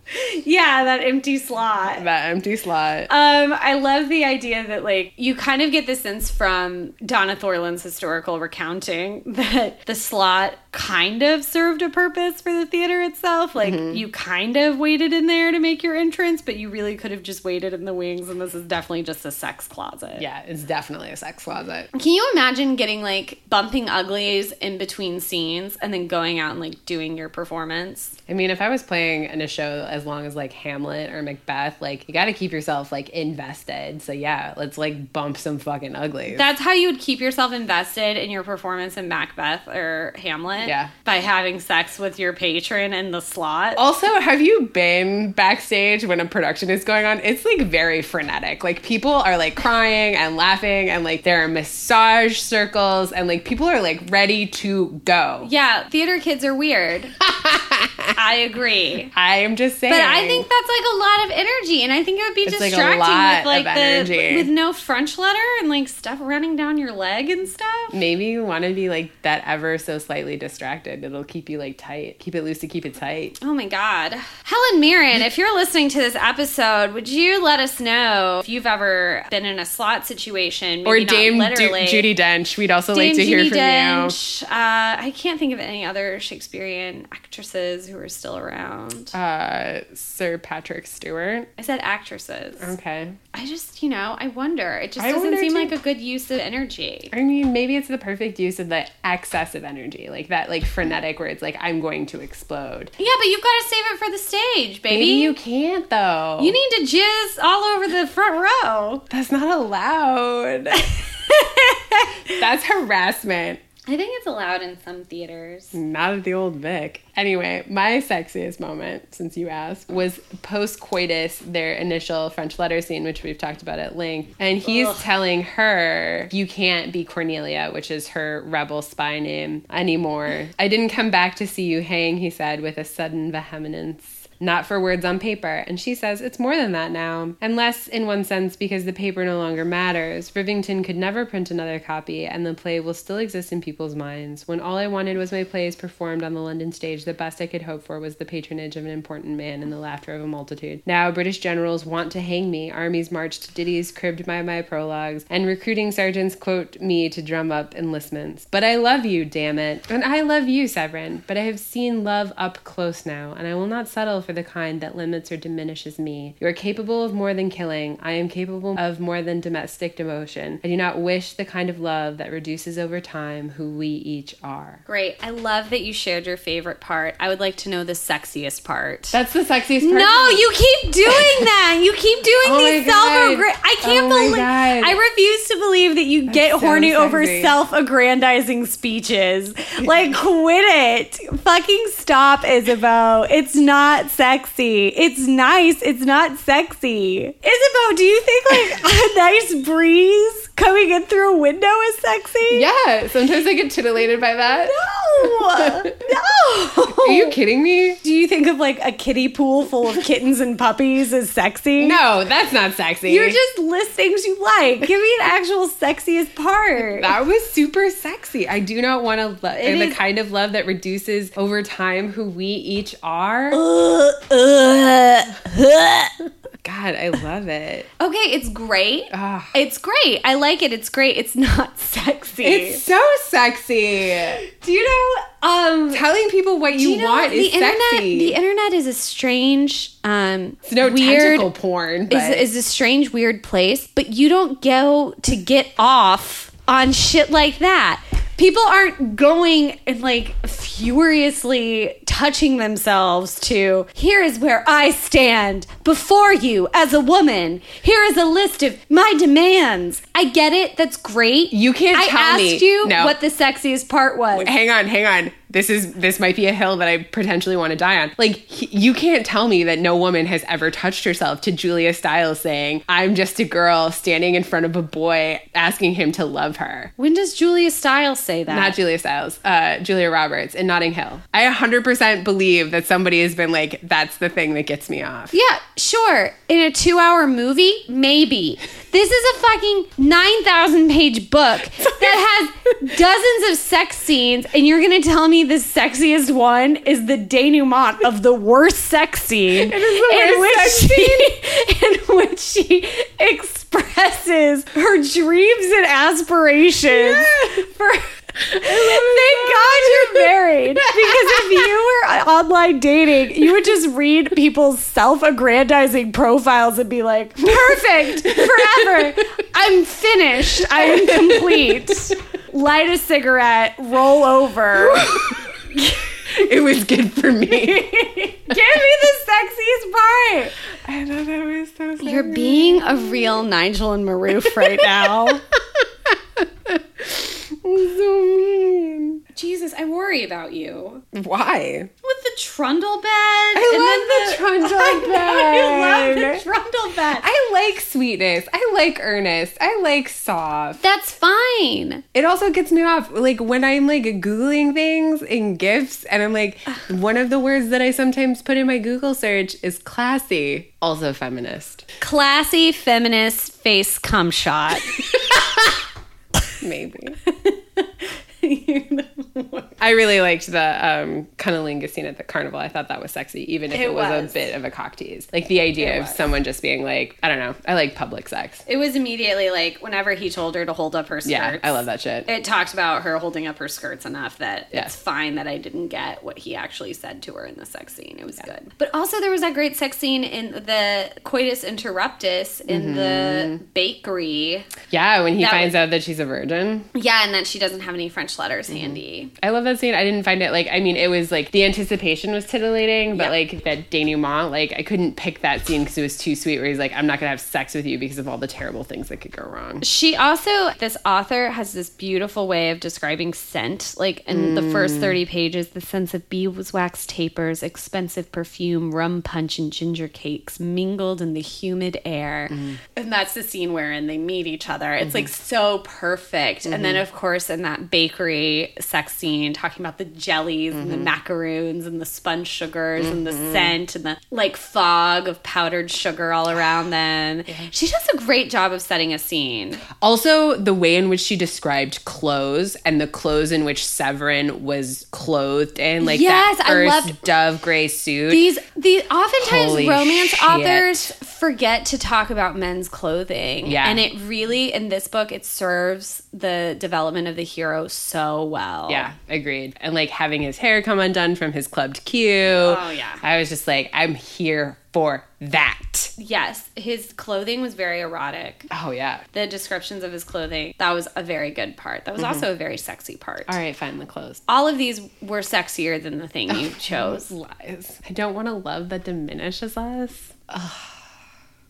Yeah, that empty slot. That empty slot. Um, I love the idea that like you kind of get the sense from Donna Thorland's historical recounting that the slot kind of served a purpose for the theater itself. Like Mm-hmm. you kind of waited in there to make your entrance, but you really could have just waited in the wings, and this is definitely just a sex closet. yeah, it's definitely a sex closet. Can you imagine getting like bumping uglies in between scenes and then going out and like doing your performance? I mean, if I was playing in a show as long as like Hamlet or Macbeth, like you got to keep yourself like invested. So yeah, let's like bump some fucking uglies. That's how you would keep yourself invested in your performance in Macbeth or Hamlet. Yeah. By having sex with your patron in the slot. Also, have you been backstage when a production is going on? It's like very frenetic. Like people are like crying and laughing and like there are massage circles and like people are like ready to go. Yeah, theater kids are weird. I agree. I am just saying. But I think that's like a lot of energy, and I think it would be It's like distracting lot with like the energy. with no French letter and like stuff running down your leg and stuff. maybe you want to be like that ever so slightly distracted. It'll keep you like tight. Keep it loose to keep it tight. Oh my God. Helen Mirren, if you're listening to this episode, would you let us know if you've ever been in a slot situation? Or Dame Du- literally. Judi Dench. We'd also Dame like to hear Judi from Dench. Uh, I can't think of any other Shakespearean actresses who are still around. Uh, Sir Patrick Stewart. I said actresses. Okay. I just, you know, I wonder. It just I doesn't seem too. like a good use of energy. I mean, maybe it's the perfect use of the excess of energy, like that, like frenetic, where it's like I'm going to explode. Yeah, but you've got to save it for the stage, baby. Maybe you can't though. You need to jizz all over the front row. That's not allowed. That's harassment. I think it's allowed in some theaters. Not at the old Vic. Anyway, my sexiest moment, since you asked, was post coitus, their initial French letter scene, which we've talked about at length. And he's Ugh. telling her, You can't be Cornelia, which is her rebel spy name, anymore. I didn't come back to see you hang, he said with a sudden vehemence. Not for words on paper. And she says it's more than that now. And less in one sense because the paper no longer matters. Rivington could never print another copy, and the play will still exist in people's minds. When all I wanted was my plays performed on the London stage, the best I could hope for was the patronage of an important man and the laughter of a multitude. Now British generals want to hang me, armies march to ditties cribbed by my prologues, and recruiting sergeants quote me to drum up enlistments. But I love you, damn it. And I love you, Severin. But I have seen love up close now, and I will not settle for the kind that limits or diminishes me. You are capable of more than killing. I am capable of more than domestic devotion. I do not wish the kind of love that reduces over time who we each are. Great. I love that you shared your favorite part. I would like to know the sexiest part. That's the sexiest part. no, you keep doing that. You keep doing Oh these self I can't Oh believe I refuse to believe that you get so horny over self-aggrandizing speeches. Like quit it. Fucking stop, Isabeau. It's not sexy. It's nice. It's not sexy. Isabeau, do you think like a nice breeze coming in through a window is sexy? Yeah, sometimes I get titillated by that. No. no. Are you kidding me? Do you think of like a kiddie pool full of kittens and puppies as sexy? No, that's not sexy. You're just list things you like. Give me an actual sexiest part. That was super sexy. I do not want to love the is- kind of love that reduces over time who we each are. Uh, uh, uh. God, I love it. Okay, it's great. Ah. It's great. I like it. It's great. It's not sexy. It's so sexy. Do you know? Um, Telling people what you, you know want is the internet? sexy. The internet is a strange, um, it's no weird. porn, but Is, is a strange, weird place, but you don't go to get off on shit like that. People aren't going and like furiously touching themselves to here is where I stand before you as a woman. Here is a list of my demands. I get it. That's great. You can't I tell asked me- you No. what the sexiest part was. hang on, hang on. This is this might be a hill that I potentially want to die on. Like he- you can't tell me that no woman has ever touched herself to Julia Stiles saying, "I'm just a girl standing in front of a boy asking him to love her." When does Julia Stiles say that? Not Julia Stiles, uh, Julia Roberts in Notting Hill. I 100% believe that somebody has been like, "That's the thing that gets me off." Yeah, sure. In a two hour movie, maybe. This is a fucking 9,000 page book that has dozens of sex scenes, and you're gonna tell me the sexiest one is the denouement of the worst sex scene It is the in, which sex she, in which she expresses her dreams and aspirations for. Thank God you're married. Because if you were uh, online dating, you would just read people's self aggrandizing profiles and be like, perfect, forever. I'm finished. I am complete. Light a cigarette, roll over. It was good for me. Give me the sexiest part. I thought that was so sexy. You're being a real Nigel and Maroof right now. so mean. Jesus, I worry about you. Why? With the trundle bed. I love the trundle bed. I love the trundle bed. I like sweetness. I like earnest. I like soft. That's fine. It also gets me off. Like when I'm like Googling things in GIFs and I'm like, one of the words that I sometimes put in my Google search is classy, also feminist. Classy feminist face cum shot. Maybe. you know I really liked the um, cunnilingus scene at the carnival. I thought that was sexy, even if it, It was, was. a bit of a cock tease. Like the idea of someone just being like, I don't know, I like public sex. it was immediately like whenever he told her to hold up her skirts. Yeah, I love that shit. It talked about her holding up her skirts enough that Yeah. it's fine that I didn't get what he actually said to her in the sex scene. It was good. But also there was that great sex scene in the coitus interruptus in the bakery. yeah, when he That finds was- out that she's a virgin. Yeah, and that she doesn't have any French letters handy. I love that scene. I didn't find it like I mean it was like the anticipation was titillating, but Yeah. like that denouement, like I couldn't pick that scene because it was too sweet. Where he's like, I'm not gonna have sex with you because of all the terrible things that could go wrong. She also, this author has this beautiful way of describing scent. Like in the first mm. 30 pages, the sense of beeswax tapers, expensive perfume, rum punch, and ginger cakes mingled in the humid air. Mm. And that's the scene wherein they meet each other. It's like mm-hmm. so perfect. And then, mm-hmm. of course, in that bakery sex scene, talking about the jellies and the mm-hmm. macaroons and the sponge sugars and the mm-hmm. scent and the like fog of powdered sugar all around them. She does a great job of setting a scene. Also, the way in which she described clothes and the clothes in which Severin was clothed in, like Yes, that I first loved- dove gray suit. These these oftentimes Holy romance shit. authors forget to talk about men's clothing. Yeah. And it really in this book it serves the development of the hero so well. yeah, agreed. And like having his hair come undone from his clubbed queue. Oh, yeah. I was just like, I'm here for that. Yes, his clothing was very erotic. Oh yeah. The descriptions of his clothing, that was a very good part. That was Mm-hmm. also a very sexy part. All right, fine, the clothes. All of these were sexier than the thing you chose. Lies. I don't want a love that diminishes us. Ugh.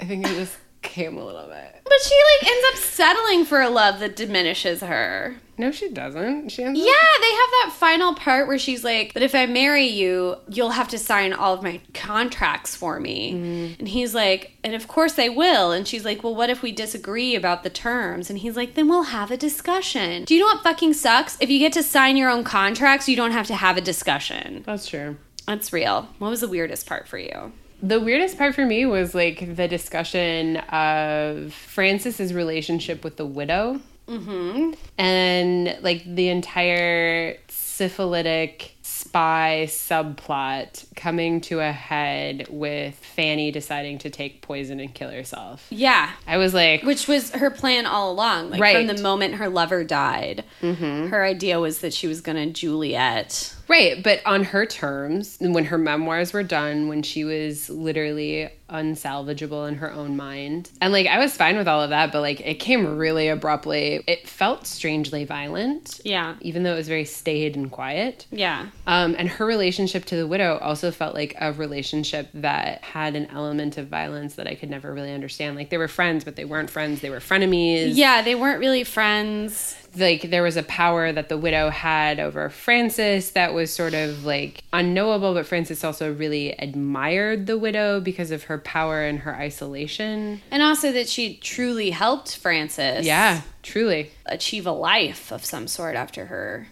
I think it just came a little bit. But she like ends up settling for a love that diminishes her. No, she doesn't. She ends Yeah, up- they have that final part where she's like, "But if I marry you, you'll have to sign all of my contracts for me." Mm. And he's like, "And of course I will." And she's like, "Well, what if we disagree about the terms?" And he's like, "Then we'll have a discussion." Do you know what fucking sucks? If you get to sign your own contracts, you don't have to have a discussion. That's true. That's real. What was the weirdest part for you? The weirdest part for me was like the discussion of Frances's relationship with the widow. Mm-hmm. And like the entire syphilitic spy subplot coming to a head with Fanny deciding to take poison and kill herself. Yeah. I was like, Which was her plan all along. Like Right. from the moment her lover died, mm-hmm. her idea was that she was going to Juliet. Right, but on her terms, when her memoirs were done, when she was literally unsalvageable in her own mind. And like I was fine with all of that, but like it came really abruptly. It felt strangely violent. Yeah. Even though it was very staid and quiet. Yeah. Um, and her relationship to the widow also felt like a relationship that had an element of violence that I could never really understand. Like they were friends, but they weren't friends. They were frenemies Yeah, they weren't really friends. Like there was a power that the widow had over Frances that was sort of like unknowable, but Frances also really admired the widow because of her power and her isolation. And also that she truly helped Frances Yeah, truly. achieve a life of some sort after her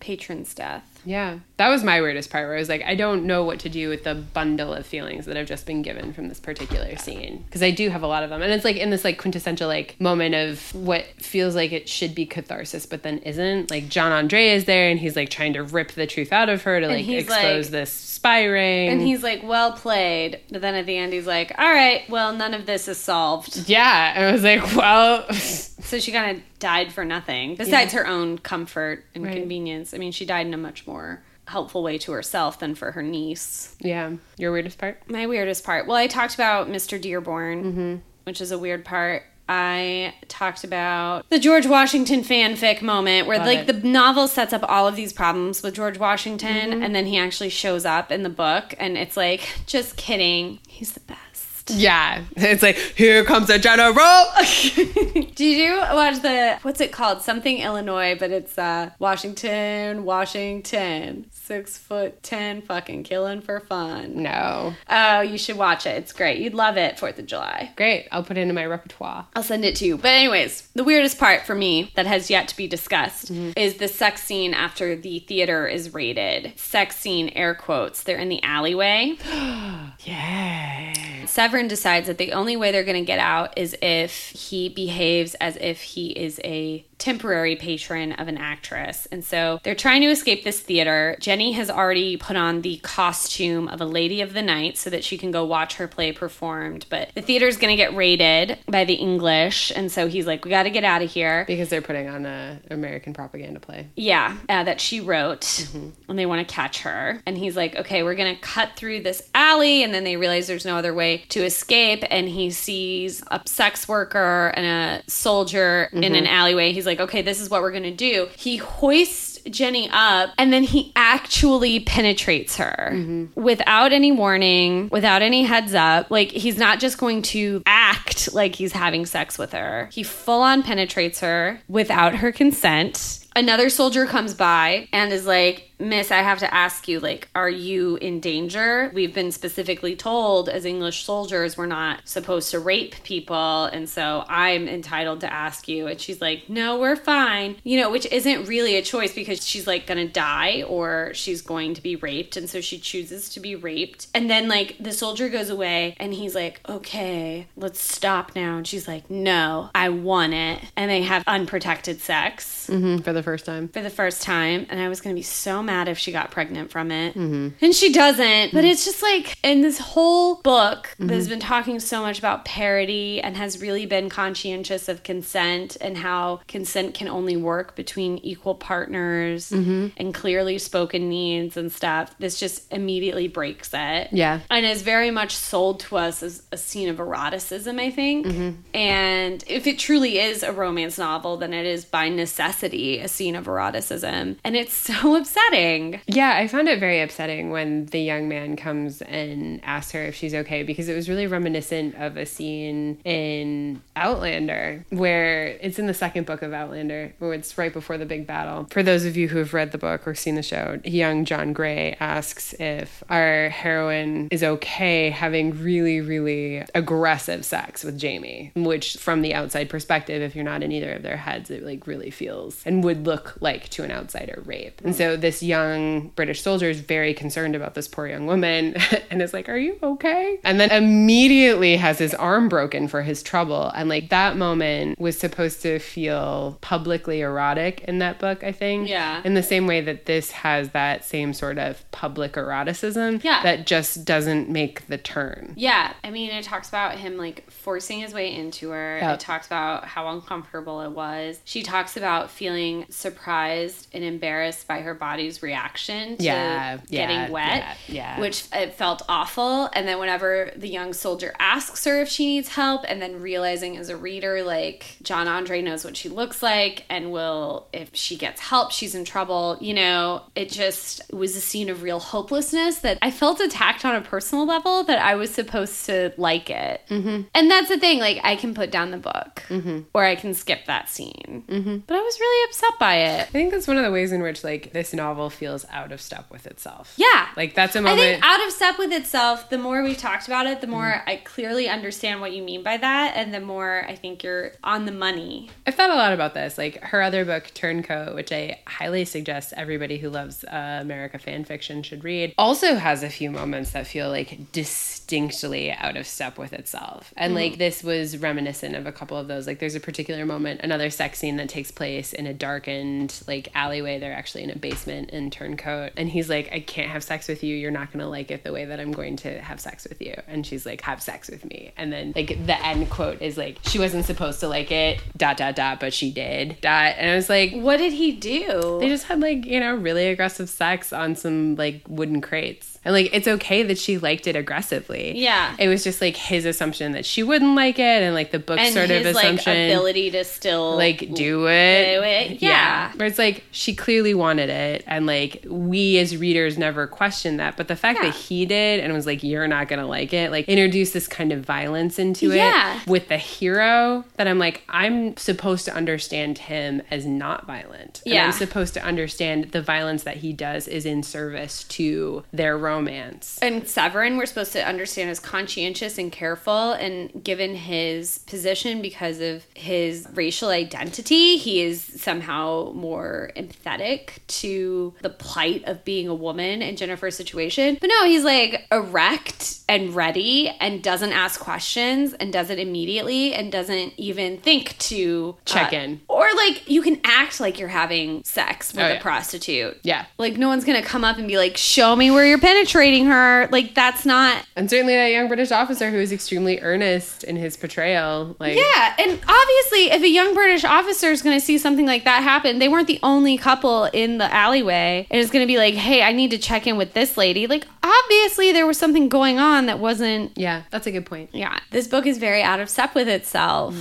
patron's death. Yeah. That was my weirdest part where I was like, I don't know what to do with the bundle of feelings that I've just been given from this particular scene. Because I do have a lot of them. And it's like in this like quintessential like moment of what feels like it should be catharsis, but then isn't. Like John Andre is there and he's like trying to rip the truth out of her to like expose like- this spy ring. And he's like, well played. But then at the end, he's like, all right, well, none of this is solved. Yeah, and I was like, well, So she kind of died for nothing, besides her own comfort and Right. convenience. I mean, she died in a much more helpful way to herself than for her niece. yeah. Your weirdest part? My weirdest part. Well, I talked about Mr. Dearborn, mm-hmm. which is a weird part. I talked about the George Washington fanfic moment where, Love like, it. the novel sets up all of these problems with George Washington, mm-hmm. and then he actually shows up in the book, and it's like, just kidding. He's the best. Yeah, it's like here comes a general. Did you watch the what's it called? Something Illinois, but it's uh Washington, Washington. Six foot ten, fucking killing for fun. no, Oh, you should watch it. It's great. You'd love it, Fourth of July. great. I'll put it into my repertoire. I'll send it to you. But anyways, the weirdest part for me that has yet to be discussed is the sex scene after the theater is raided. Sex scene, air quotes. They're in the alleyway. Yeah. Severin decides that the only way they're going to get out is if he behaves as if he is a temporary patron of an actress. And so they're trying to escape this theater. Jenny has already put on the costume of a lady of the night so that she can go watch her play performed. But the theater's going to get raided by the English. And so he's like, we got to get out of here. Because they're putting on a American propaganda play. Yeah, uh, that she wrote, and they want to catch her. And he's like, okay, we're gonna cut through this alley, and then they realize there's no other way to escape. And he sees a sex worker and a soldier in an alleyway. He's like, okay, this is what we're gonna do. He hoists Jenny up, and then he actually penetrates her mm-hmm. without any warning, without any heads up. Like, he's not just going to act like he's having sex with her, he full on penetrates her without her consent. Another soldier comes by and is like, Miss, I have to ask you, like, are you in danger? We've been specifically told as English soldiers we're not supposed to rape people, and so I'm entitled to ask you. And she's like, No, we're fine. You know, which isn't really a choice because she's like gonna die or she's going to be raped, and so she chooses to be raped. And then, like, the soldier goes away and he's like, Okay, let's stop now. And she's like, No, I want it. And they have unprotected sex Mm-hmm, for the first time. for the first time and I was going to be so mad if she got pregnant from it. Mm-hmm. And she doesn't. But mm-hmm. it's just like in this whole book that's mm-hmm. been talking so much about parity and has really been conscientious of consent and how consent can only work between equal partners and clearly spoken needs and stuff. This just immediately breaks it. Yeah. And is very much sold to us as a scene of eroticism, I think. And if it truly is a romance novel, then it is by necessity a scene of eroticism. And it's so upsetting. Yeah, I found it very upsetting when the young man comes and asks her if she's okay because it was really reminiscent of a scene in Outlander where it's in the second book of Outlander, where it's right before the big battle. For those of you who have read the book or seen the show, young John Gray asks if our heroine is okay having really, really aggressive sex with Jamie, which from the outside perspective, if you're not in either of their heads, it like really feels and would look like to an outsider rape. And so this young British soldier is very concerned about this poor young woman and is like, Are you okay? And then immediately has his arm broken for his trouble. And like that moment was supposed to feel publicly erotic in that book, I think. Yeah. In the same way that this has that same sort of public eroticism Yeah. that just doesn't make the turn. Yeah, I mean, it talks about him like forcing his way into her. Yep. It talks about how uncomfortable it was. She talks about feeling surprised and embarrassed by her body's reaction to Yeah, yeah, getting wet, yeah, yeah. which it felt awful. And then whenever the young soldier asks her if she needs help, and then realizing as a reader, like John Andre knows what she looks like and will, if she gets help, she's in trouble. You know, it just was a scene of real hopelessness that I felt attacked on a personal level that I was supposed to like it. Mm-hmm. And that's the thing, like, I can put down the book Mm-hmm. or I can skip that scene. Mm-hmm. But I was really upset by it. I think that's one of the ways in which like this novel feels out of step with itself. Yeah. Like that's a moment think out of step with itself, the more we've talked about it, the more Mm-hmm. I clearly understand what you mean by that, and the more I think you're on the money. I've thought a lot about this. Like her other book, Turncoat, which I highly suggest everybody who loves uh, America fan fiction should read, also has a few moments that feel like distinctly out of step with itself. And like this was reminiscent of a couple of those. Like there's a particular moment, another sex scene that takes place in a darkened like alleyway. They're actually in a basement in Turncoat, and he's like, "I can't have sex with you. You're not gonna like it the way that I'm going to have sex with you." And she's like, "Have sex with me." And then like the end quote is like, "She wasn't supposed to like it." Dot dot dot, but she did. Dot. And I was like, What did he do? they just had like you know really aggressive sex on some like wooden crates and like it's okay that she liked it aggressively Yeah. it was just like his assumption that she wouldn't like it and like the book and sort his of like assumption ability to still like do it Do it, yeah. where it's like she clearly wanted it and like we as readers never questioned that but the fact Yeah. that he did and was like you're not gonna like it like introduced this kind of violence into Yeah. it with the hero that i'm like i'm supposed to understand him as not violent Yeah. i'm supposed to understand the violence that he does is in service to their romance and Severin, we're supposed to understand as conscientious and careful, and given his position because of his racial identity, he is somehow more empathetic to the plight of being a woman in Jennifer's situation. But no, he's like erect and ready and doesn't ask questions and does it immediately and doesn't even think to Check uh, in. Or like you can act like you're having sex with Oh, a yeah. prostitute. Yeah. Like no one's gonna come up and be like, "Show me where you're penetrating her." Like that's not. and certainly that young british officer who is extremely earnest in his portrayal like Yeah, and obviously, if a young British officer is gonna see something like that happen, they weren't the only couple in the alleyway, and it's gonna be like, "Hey, I need to check in with this lady." Like obviously, there was something going on that wasn't. yeah that's a good point Yeah, this book is very out of step with itself.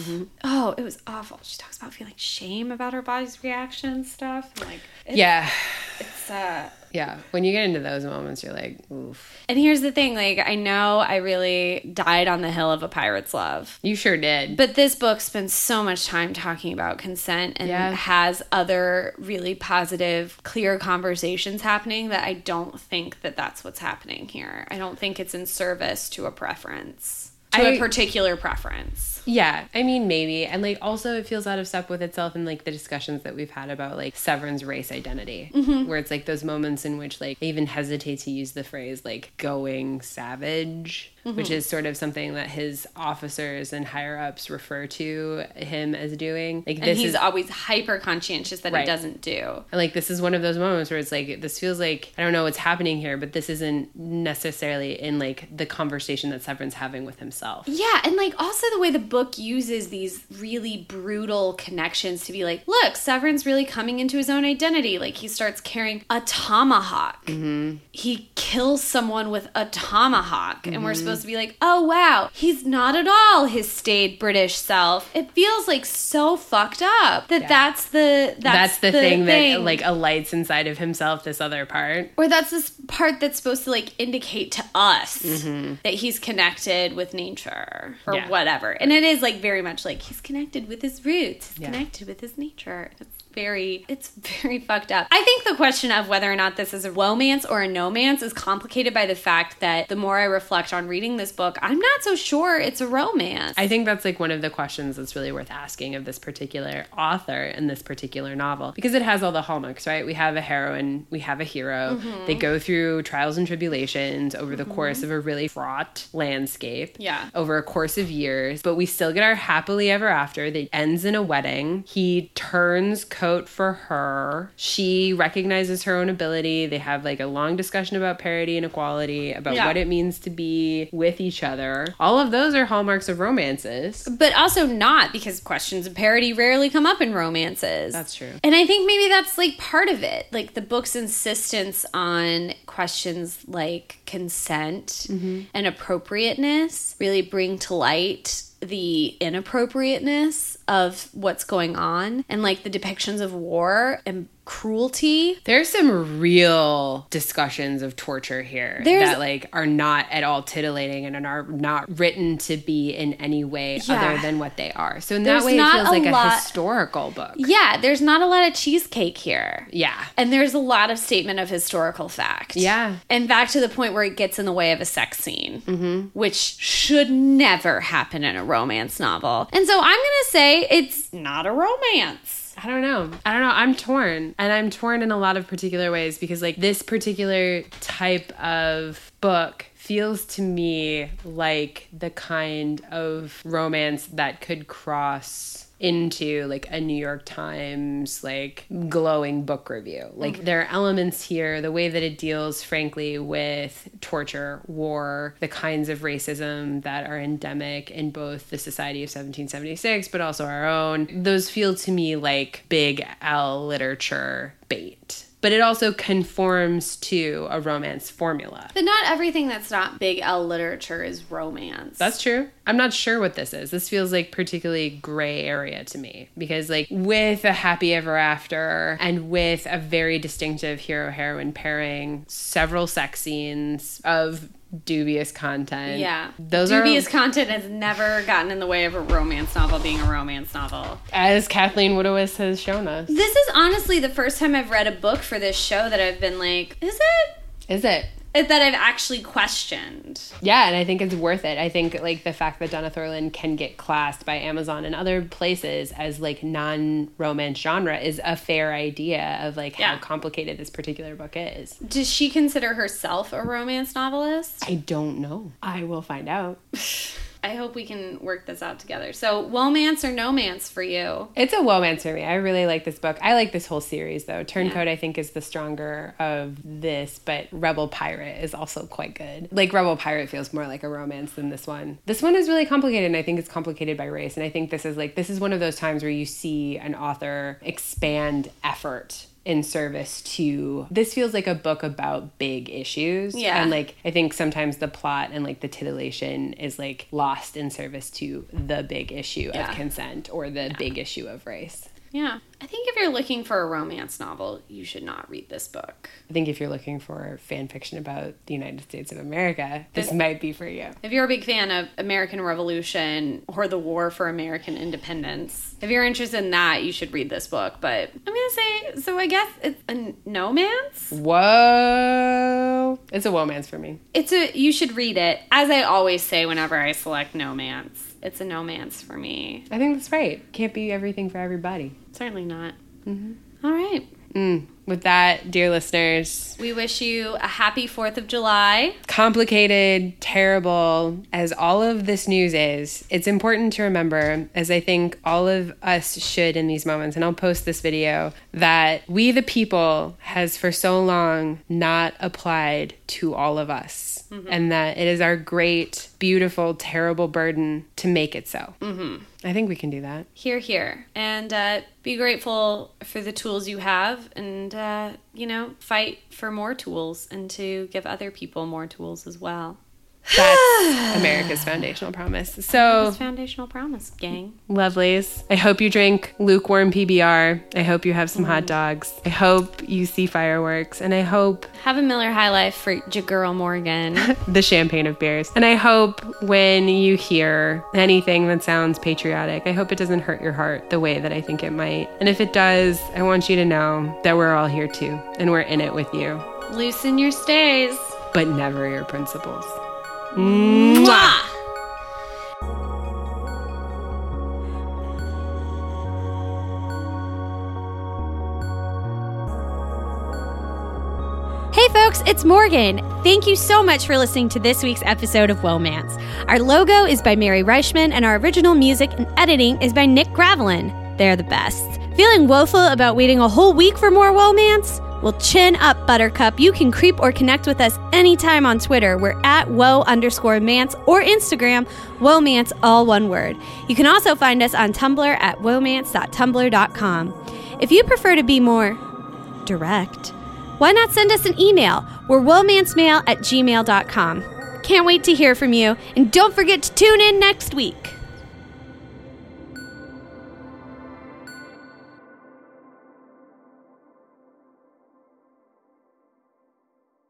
Oh, it was awful. She talks about feeling shame about her body's reaction and stuff. and, like, it's, yeah it's uh, Yeah, when you get into those moments, you're like, oof. And here's the thing like, I know I really died on the hill of a pirate's love. You sure did. But this book spends so much time talking about consent and Yeah. has other really positive, clear conversations happening that I don't think that that's what's happening here. I don't think it's in service to a preference, to a I- particular preference. Yeah, I mean, maybe. And like, also, it feels out of step with itself in like the discussions that we've had about like Severin's race identity, mm-hmm. where it's like those moments in which like they even hesitate to use the phrase like going savage, which mm-hmm. is sort of something that his officers and higher ups refer to him as doing. Like, And this he's is always hyper conscientious that he doesn't do. And like this is one of those moments where it's like this feels like I don't know what's happening here, but this isn't necessarily in like the conversation that Severin's having with himself. Yeah, and like also the way the book uses these really brutal connections to be like, look, Severin's really coming into his own identity. Like he starts carrying a tomahawk. Mm-hmm. He kills someone with a tomahawk, and we're mm-hmm. supposed supposed to be like, oh wow, he's not at all his staid British self. It feels like so fucked up that Yeah. that's the that's, That's, the, thing, that like alights inside of himself. This other part. or that's this part that's supposed to like indicate to us that he's connected with nature or Mm-hmm. Yeah. whatever. And it is like very much like he's connected with his roots, he's Yeah. connected with his nature. It's very it's very fucked up. I think the question of whether or not this is a romance or a no-mance is complicated by the fact that the more I reflect on reading this book, I'm not so sure it's a romance. I think that's like one of the questions that's really worth asking of this particular author in this particular novel because it has all the hallmarks, right? We have a heroine, we have a hero. Mm-hmm. They go through trials and tribulations over the course of a really fraught landscape. Yeah. Over a course of years, but we still get our happily ever after that ends in a wedding. He turns coat for her. She recognizes her own ability. They have like a long discussion about parity and equality, about Yeah. what it means to be with each other. All of those are hallmarks of romances. but also not because questions of parity rarely come up in romances. That's true. And I think maybe that's like part of it. Like the book's insistence on questions like consent mm-hmm. and appropriateness really bring to light the inappropriateness of what's going on and like the depictions of war and cruelty. There's some real discussions of torture here There's- that like are not at all titillating and are not written to be in any way Yeah. other than what they are. So in There's that way, it feels a like a historical book. Yeah, there's not a lot of cheesecake here. Yeah. And there's a lot of statement of historical fact. Yeah. And back to the point where it gets in the way of a sex scene, mm-hmm. which should never happen in a romance novel. And so I'm going to say it's not a romance. I don't know. I don't know. I'm torn. And I'm torn in a lot of particular ways because, like, this particular type of book feels to me like the kind of romance that could cross into like a New York Times like glowing book review. Like mm-hmm. there are elements here the way that it deals frankly with torture, war, the kinds of racism that are endemic in both the society of 1776 but also our own. Those feel to me like big L literature bait. But it also conforms to a romance formula. But not everything that's not big L literature is romance. That's true. I'm not sure what this is. This feels like particularly gray area to me because like with a happy ever after and with a very distinctive hero heroine pairing, several sex scenes of dubious content. yeah. Those Dubious are content has never gotten in the way of a romance novel being a romance novel. as Kathleen Woodiwiss has shown us. This is honestly the first time I've read a book for this show that I've been like, is it? Is it? That I've actually questioned. Yeah, and I think it's worth it. I think like the fact that Donna Thorland can get classed by Amazon and other places as like non-romance genre is a fair idea of like Yeah. how complicated this particular book is. Does she consider herself a romance novelist? I don't know. I will find out. I hope we can work this out together. So, womance or no mance for you? It's a romance for me. I really like this book. I like this whole series though. Turncoat I think is the stronger of this, but Rebel Pirate is also quite good. Like Rebel Pirate feels more like a romance than this one. This one is really complicated and I think it's complicated by race and I think this is like this is one of those times where you see an author expand effort in service to this feels like a book about big issues Yeah. and like i think sometimes the plot and like the titillation is like lost in service to the big issue Yeah. of consent or the big issue of race Yeah. I think if you're looking for a romance novel, you should not read this book. i think if you're looking for fan fiction about the united states of america this This- might be for you If you're a big fan of American Revolution or the War for American Independence, if you're interested in that, you should read this book. But I'm going to say, so I guess it's a no mance? whoa it's a romance for me It's a, you should read it. As I always say whenever I select no mance, it's a no mance for me. i think that's right can't be everything for everybody Certainly not. All right. mm. With that dear listeners We wish you a happy 4th of July. complicated, terrible as all of this news is, it's important to remember, as I think all of us should in these moments, and I'll post this video, that we the people has for so long not applied to all of us. And that it is our great, beautiful, terrible burden to make it so. Mm-hmm. I think we can do that. Here, here. And uh, be grateful for the tools you have and, uh, you know, fight for more tools and to give other people more tools as well. That's America's foundational promise. So, foundational promise, gang. lovelies, I hope you drink lukewarm PBR. I hope you have some hot mm. dogs. I hope you see fireworks. And I hope Have a Miller High Life for your girl Morgan. the champagne of beers. And I hope when you hear anything that sounds patriotic, I hope it doesn't hurt your heart the way that I think it might. And if it does, I want you to know that we're all here too, and we're in it with you, Loosen your stays. but never your principles. Mwah! Hey folks, it's Morgan. Thank you so much for listening to this week's episode of Womance. Our logo is by Mary Reichman, and our original music and editing is by Nick Gravelin. They're the best. Feeling woeful about waiting a whole week for more Womance? Well, chin up, Buttercup. You can creep or connect with us anytime on Twitter. We're at woe underscore mance or Instagram, womance, all one word. You can also find us on Tumblr at womance.tumblr.com. If you prefer to be more direct, why not send us an email? We're womancemail at gmail.com. Can't wait to hear from you, and don't forget to tune in next week.